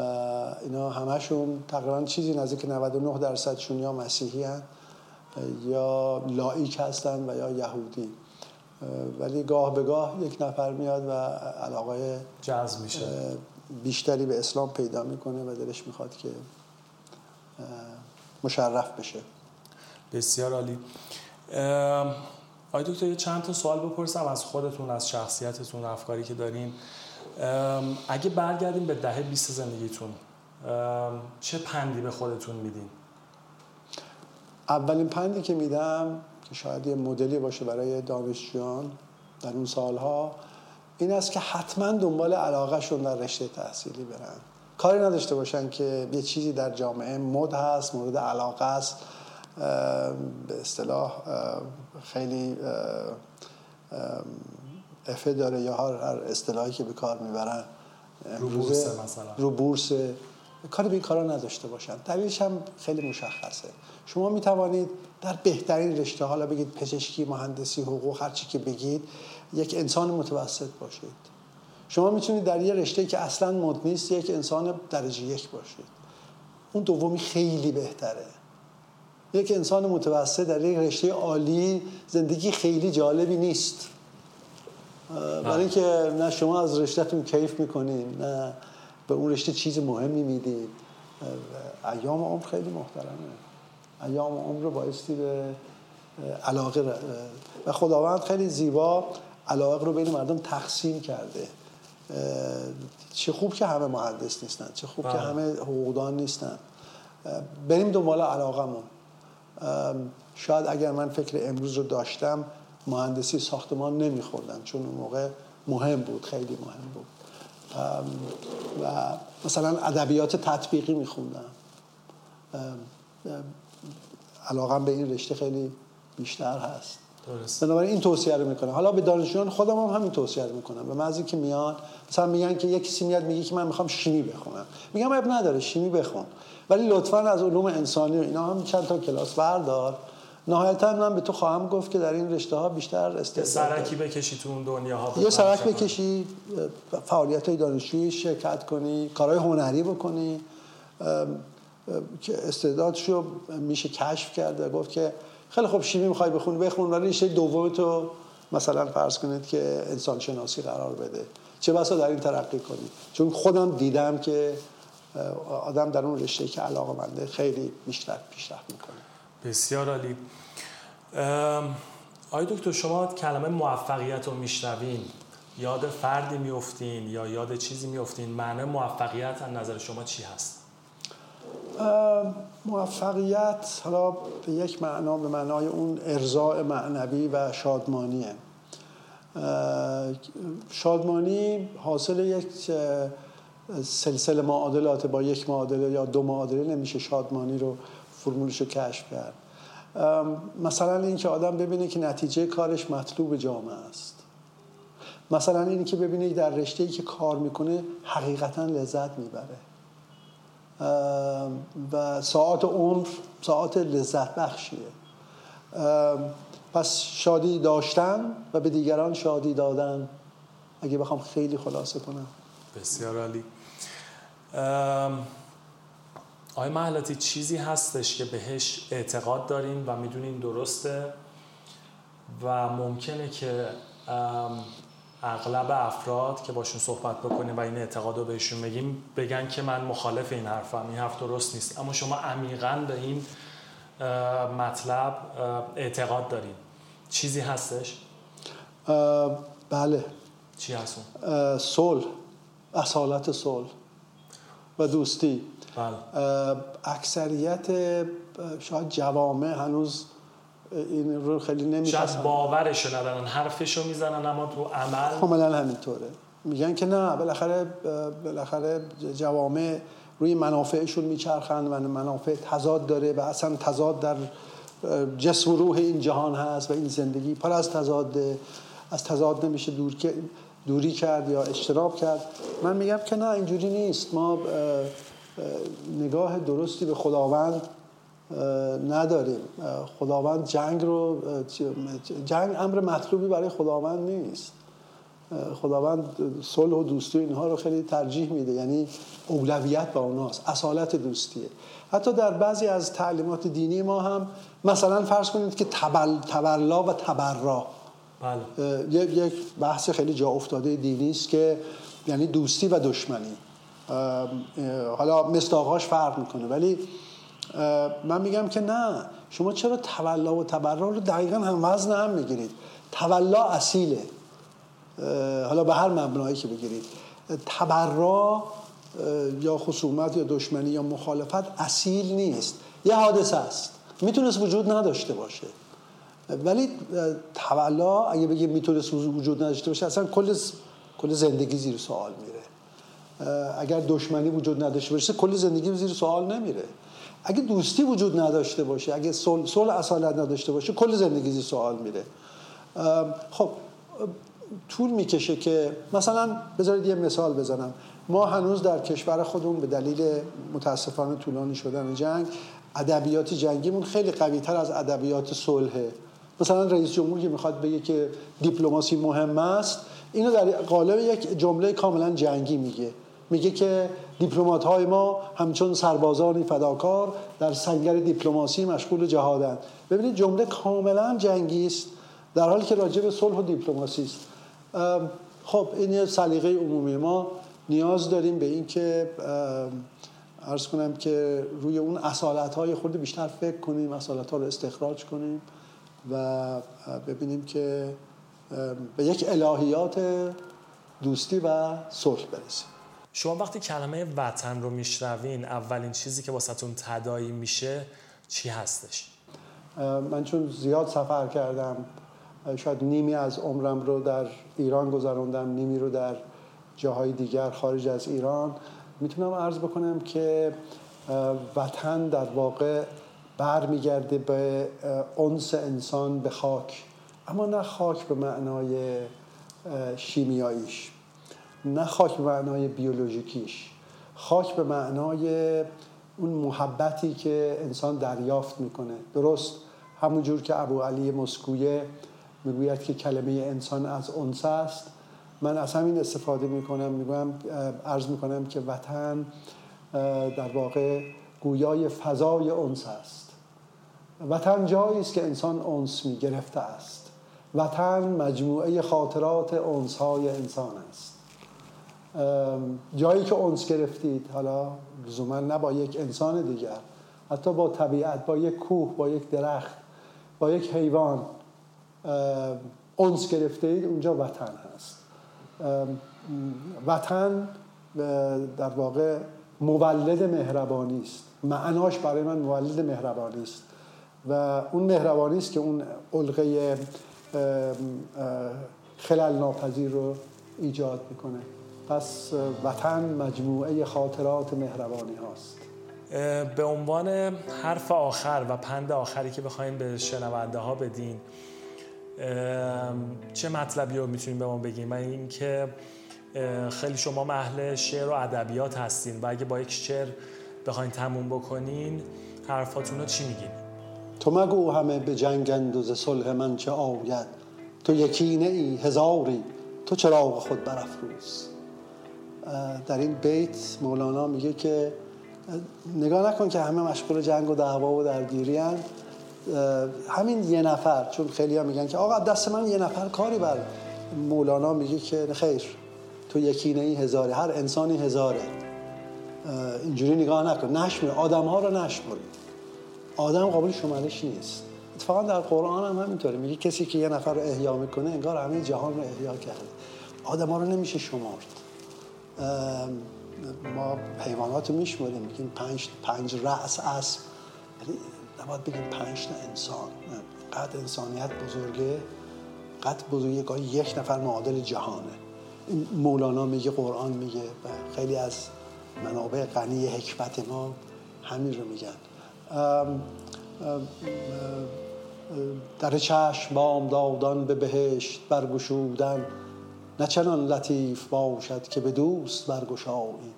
اینا همشون تقریبا چیزی نزدیک 99 درصدشون یا مسیحی هن یا لایک هستن و یا یهودی. ولی گاه به گاه یک نفر میاد و علاقه جذب میشه. بیشتری به اسلام پیدا می‌کنه و دلش می‌خواد که مشرف بشه. بسیار عالی. آقای دکتر یه چند تا سوال بپرسم از خودتون از شخصیتتون افکاری که دارین. اگه برگردیم به دهه 20 زندگیتون چه پندی به خودتون میدین؟ اولین پندی که میدم که شاید یه مدلی باشه برای دانشجویان در اون سالها این است که حتما دنبال علاقهشون در رشته تحصیلی برن. کاری نداشته باشن که یه چیزی در جامعه مد هست مورد علاقه است. به اصطلاح خیلی افه داره یا هر اصطلاحی که به کار می‌برن. رو بورس مثلا. رو بورس. کاری به این کارا نداشته باشن. دلیلش هم خیلی مشخصه. شما می توانید در بهترین رشته حالا بگید پزشکی مهندسی حقوق هر چی که بگید یک انسان متوسط باشید. شما می‌تونید در یه رشته که اصلا مد نیست یک انسان درجه یک باشید. اون دومی خیلی بهتره. یک انسان متوسط در یک رشته عالی زندگی خیلی جالبی نیست. برای اینکه نه شما از رشتهتون کیف می‌کنید نه به اون رشته چیز مهمی می‌دید ایام عمر خیلی محترمه. ایام عمر رو بایستی به علاقه و خداوند خیلی زیبا علاقه رو بین مردم تقسیم کرده. چه خوب که همه مهندس نیستن چه خوب که بله. همه حقوقدان نیستن. بریم دنبال علاقمون شاید اگر من فکر امروز رو داشتم مهندسی ساختمان نمیخوردم چون اون موقع مهم بود خیلی مهم بود. و مثلا ادبیات تطبیقی میخوندم. علاقم به این رشته خیلی بیشتر هست. درست. بنابراین این توصیه رو می‌کنم. حالا به دانشجویان خودم هم همین توصیه رو می‌کنم. به محضی که میان مثلا میگن که یکی کسی میاد میگه که من می‌خوام شیمی بخونم. میگم اب نداره شیمی بخون. ولی لطفا از علوم انسانی و اینا هم چند تا کلاس بردار. نهایتا من به تو خواهم گفت که در این رشته ها بیشتر استعداد سرکی بکشی تو اون دنیا ها یه سرک بکشی فعالیت های دانشجویی شرکت کنی کارهای هنری بکنی که استعدادشو میشه کشف کرد و گفت که خیلی خوب شیمی می‌خوای بخونی بخون ولی رشته دوم تو مثلا فرض کنید که انسان شناسی قرار بده. چه بسا در این ترقی کنی. چون خودم دیدم که آدم در اون رشته که علاقه منده خیلی بیشتر پیشرفت می‌کنه. بسیار عالی. آقای دکتر شما کلمه موفقیت رو میشنوین. یاد فردی میفتین یا یاد چیزی میفتین معنی موفقیت از نظر شما چی هست؟ موفقیت حالا به یک معنا به معنای اون ارزاع معنوی و شادمانیه. شادمانی حاصل یک سلسله معادلات با یک معادله یا دو معادله نمیشه شادمانی رو فرمولش رو کشف کرد. مثلا اینکه آدم ببینه که نتیجه کارش مطلوب جامعه است. مثلا اینی که ببینه در رشته ای که کار می‌کنه حقیقتا لذت می‌بره. و ساعت عمر ساعت لذت بخشیه. پس شادی داشتن و به دیگران شادی دادن. اگه بخوام خیلی خلاصه کنم. بسیار عالی. آقای محلاتی چیزی هستش که بهش اعتقاد دارین و می‌دونین درسته و ممکنه که اغلب افراد که باشون صحبت بکنیم و این اعتقاد رو بهشون بگیم بگن که من مخالف این حرفم این حرف درست نیست. اما شما عمیقا به این مطلب اعتقاد دارین چیزی هستش؟ بله. چی هست؟ صلح. اصالت صلح. و دوستی. بله. اکثریت شاید جوامع هنوز این رو خیلی نمیپسند شاید باورشو ندارن حرفشو می‌زنن اما تو عمل کاملا همینطوره. میگن که نه بالاخره بالاخره جوامع روی منافعشون میچرخند و منافع تضاد داره و اصلا تضاد در جسم و روح این جهان هست و این زندگی پر از تضاد از تضاد نمیشه دور دوری کرد یا اشتراب کرد. من میگم که نه اینجوری نیست. ما نگاه درستی به خداوند نداریم. خداوند جنگ رو جنگ امر مطلوبی برای خداوند نیست. خداوند صلح و دوستی اینها رو خیلی ترجیح میده. یعنی اولویت با اوناست. اصالت دوستیه. حتی در بعضی از تعلیمات دینی ما هم مثلا فرض کنید که تبل، تبرلا و تبرا. بله. یک بحث خیلی جا افتاده دینی است که یعنی دوستی و دشمنی. حالا مستاقاش فرق می‌کنه ولی من میگم که نه شما چرا تولا و تبرا رو دقیقا هم وزن هم می‌گیرید؟ تولا اصیله. حالا به هر مبنایی که بگیرید. تبرا یا خصومت یا دشمنی یا مخالفت اصیل نیست. یه حادثه است. می‌تونست وجود نداشته باشه. ولی تولا اگه بگیم می‌تونست وجود نداشته باشه اصلا کل کل زندگی زیر سوال میره. اگر دشمنی وجود نداشته باشه کل زندگی زیر سوال نمیره. اگه دوستی وجود نداشته باشه اگه صلح اصالت نداشته باشه کل زندگی زیر سوال میره. خب طول می‌کشه که مثلا بذارید یه مثال بزنم. ما هنوز در کشور خودمون به دلیل متاسفانه طولانی شدن جنگ ادبیات جنگیمون خیلی قوی تر از ادبیات صلحه مثلا رئیس جمهور که می‌خواد بگه که دیپلماسی مهم است اینو در قالب یک جمله کاملا جنگی میگه. میگه که دیپلمات های ما همچون سربازانی فداکار در سنگر دیپلماسی مشغول جهادند. ببینید جمله کاملا جنگی است در حالی که راجع به صلح و دیپلماسی است. خب این یه سلیقه عمومی. ما نیاز داریم به اینکه ارز کنم که روی اون اصالت های خود بیشتر فکر کنیم اصالت ها رو استخراج کنیم. و ببینیم که به یک الهیات دوستی و صلح برسیم شما وقتی کلمه وطن رو میشنوین اولین چیزی که واسهتون تدایی میشه چی هستش؟ من چون زیاد سفر کردم شاید نیمی از عمرم رو در ایران گذراندم نیمی رو در جاهای دیگر خارج از ایران می‌تونم عرض بکنم که وطن در واقع برمیگرده به انس انسان به خاک. اما نه خاک به معنای شیمیاییش. نه خاک به معنای بیولوژیکیش. خاک به معنای اون محبتی که انسان دریافت می‌کنه. درست همونجور که ابو علی مسکویه می‌گوید که کلمه انسان از انس است. من از همین استفاده می‌کنم می‌گویم عرض می‌کنم که وطن در واقع گویای فضای انس است. وطن جایی است که انسان انس می‌گرفته است. وطن مجموعه خاطرات انس های انسان است. جایی که انس گرفتید حالا لزوما نه با یک انسان دیگر حتی با طبیعت با یک کوه با یک درخت با یک حیوان انس گرفته اید اونجا وطن هست. وطن در واقع مولد مهربانی است. معناش برای من مولد مهربانی است. و اون مهربانی است که اون علقه خلل ناپذیر رو ایجاد می‌کنه. پس وطن مجموعه خاطرات مهربانی هاست. به عنوان حرف آخر و پند آخری که بخوایم به شنونده ها بدین چه مطلبی رو می‌تونیم به ما بگیم؟ و اینکه خیلی شما محل شعر و ادبیات هستین و اگه با یک شعر بخواین تموم بکنین حرفاتون رو چی میگین؟ تو مگو همه به جنگند و ز صلح من چه آید؟ تو یکینه ای هزاری تو چراغ خود برافروز. در این بیت مولانا میگه که نگاه نکن که همه مشغول جنگ و دعوا و درگیری همین یه نفر چون خیلی ها میگن که آقا دست من یه نفر کاری بر. مولانا میگه که خیر تو یکینه ای هزاره هر انسانی هزاره. اینجوری نگاه نکن نشمر آدم ها رو نشمر آدم قابل شمارش نیست. اتفاقا در قرآن هم همینطوره. میگه کسی که یه نفر رو احیا می‌کنه انگار همه جهان رو احیا کرده. آدم ها رو نمیشه شمارد ما حیوانات رو میشماریم میگیم پنج, پنج رأس اسب. ولی نباید بگیم پنج تا انسان. قد انسانیت بزرگه. قد بزرگه گاهی یک نفر معادل جهانه. این مولانا میگه قرآن میگه و خیلی از منابع غنی حکمت ما همین رو میگن. در چشم بام دادان به بهشت برگشودن نه چنان لطیف باشد که به دوست برگشایی.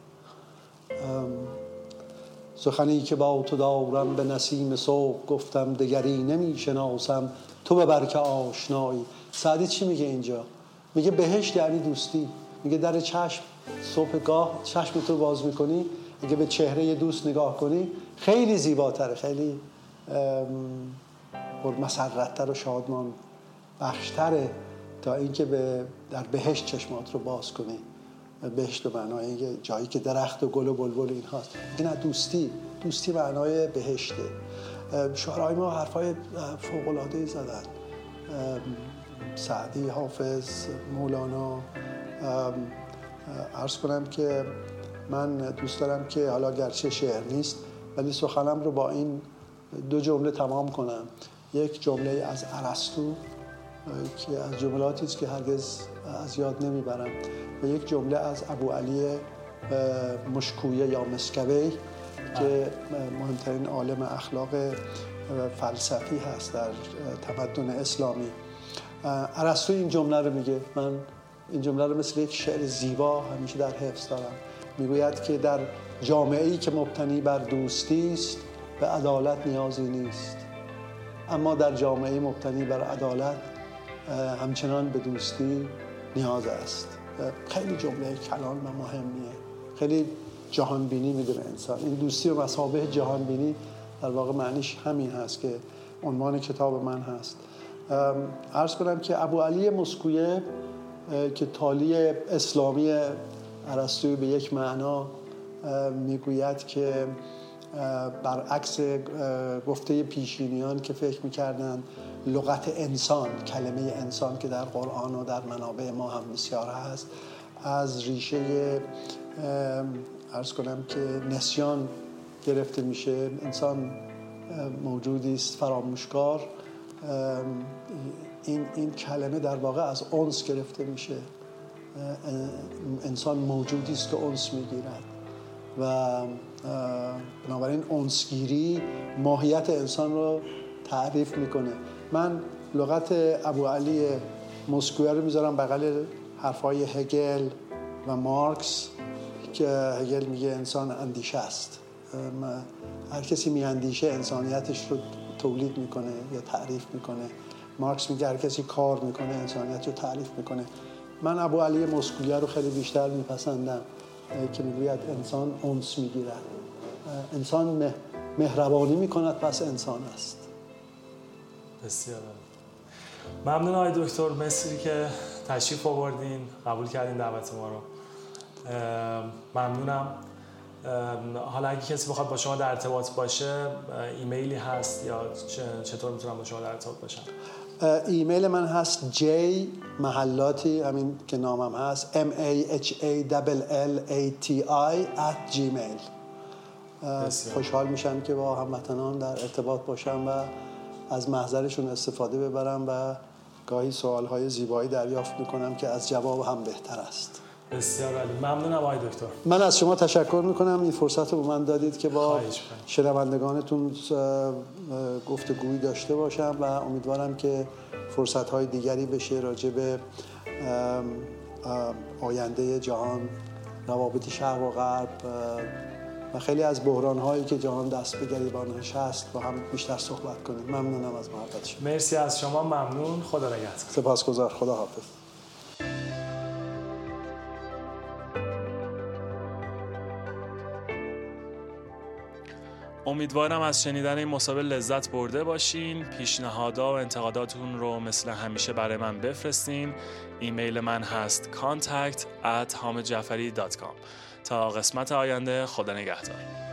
سخنی که با تو دارم به نسیم صبح گفتم دگری نمی شناسم تو به برک آشنایی. سعدی چی میگه اینجا؟ میگه بهشت یعنی دوستی. میگه در چشم صبح گاه چشم تو باز می‌کنی. اگه به چهره دوست نگاه کنی خیلی زیباتره خیلی مسرتتر و شادمان بخشتره تا اینکه به در بهشت چشمات رو باز کنی. بهشت و معنای جایی که درخت و گل و بلبل این هاست نه دوستی. دوستی معنای بهشته. شعرهای ما حرفای فوقلاده زدن. سعدی حافظ مولانا. ارز کنم که من دوست دارم که حالا گرچه شعر نیست ولی سخنم رو با این دو جمله تمام کنم. یک جمله از ارسطو که از جملاتی است که هرگز از یاد نمی‌برم. و یک جمله از ابو علی مشکویه یا مسکوی که مهمترین عالم اخلاق فلسفی هست در تمدن اسلامی. ارسطو این جمله رو میگه. من این جمله رو مثل یک شعر زیبا همیشه در حفظ دارم. می‌گوید که در جامعه ای که مبتنی بر دوستی است به عدالت نیازی نیست. اما در جامعه مبتنی بر عدالت همچنان به دوستی نیاز است. خیلی جمله کلان و مهمیه. خیلی جهان بینی می‌دونه انسان. این دوستی و مسابه جهان بینی در واقع معنیش همین هست که عنوان کتاب من هست. عرض کنم که ابو علی مسکویه که تالی اسلامی عرستوی به یک معنا می‌گوید که برعکس گفته پیشینیان که فکر می‌کردن لغت انسان کلمه انسان که در قرآن و در منابع ما هم بسیار هست از ریشه ارز کنم که نسیان گرفته میشه. انسان موجودی است فراموشکار. این, این کلمه در واقع از اونس گرفته میشه. انسان موجودی است که اونس می‌گیرد. و بنابراین اونسگیری ماهیت انسان رو تعریف می‌کنه. من لغت ابو علی مسکویه رو می‌ذارم بغل حرفای هگل و مارکس که هگل میگه انسان اندیشه است. هر کسی میاندیشه انسانیتش رو تولید می‌کنه یا تعریف می‌کنه. مارکس میگه هر کسی کار می‌کنه انسانیت رو تعریف می‌کنه. من ابو علی مسکویه رو خیلی بیشتر میپسندم که می‌گوید انسان اونس می‌گیرد. انسان مهربانی می‌کند پس انسان است. بسیار ممنون آقای دکتر مصری که تشریف آوردین قبول کردین دعوت ما رو. ممنونم. حالا اگه کسی بخواد با شما در ارتباط باشه ایمیلی هست یا چطور می‌تونم با شما در ارتباط باشم؟ ایمیل من هست j محلاتی همین که نامم هست m a h a l l a t i at gmail. خوشحال میشم که با هموطنان در ارتباط باشم و از محضرشون استفاده ببرم و گاهی سوال های زیبایی دریافت می‌کنم که از جواب هم بهتر است. بسیار عالی. ممنونم آقای دکتر. من از شما تشکر می‌کنم. این فرصت رو به من دادید که با. شنوندگانتون گفتگویی داشته باشم و امیدوارم که فرصت های دیگری بشه راجع به آینده جهان روابط شرق و غرب و خیلی از بحران هایی که جهان دست به گریبانش هست با هم بیشتر صحبت کنیم. ممنونم از محبت شما. مرسی از شما. ممنون. خدا نگهدار. سپاسگزار. خدا حافظ امیدوارم از شنیدن این مسابقه لذت برده باشین. پیشنهادها و انتقاداتتون رو مثل همیشه برای من بفرستین. ایمیل من هست contact at تا قسمت آینده خدا نگهدار.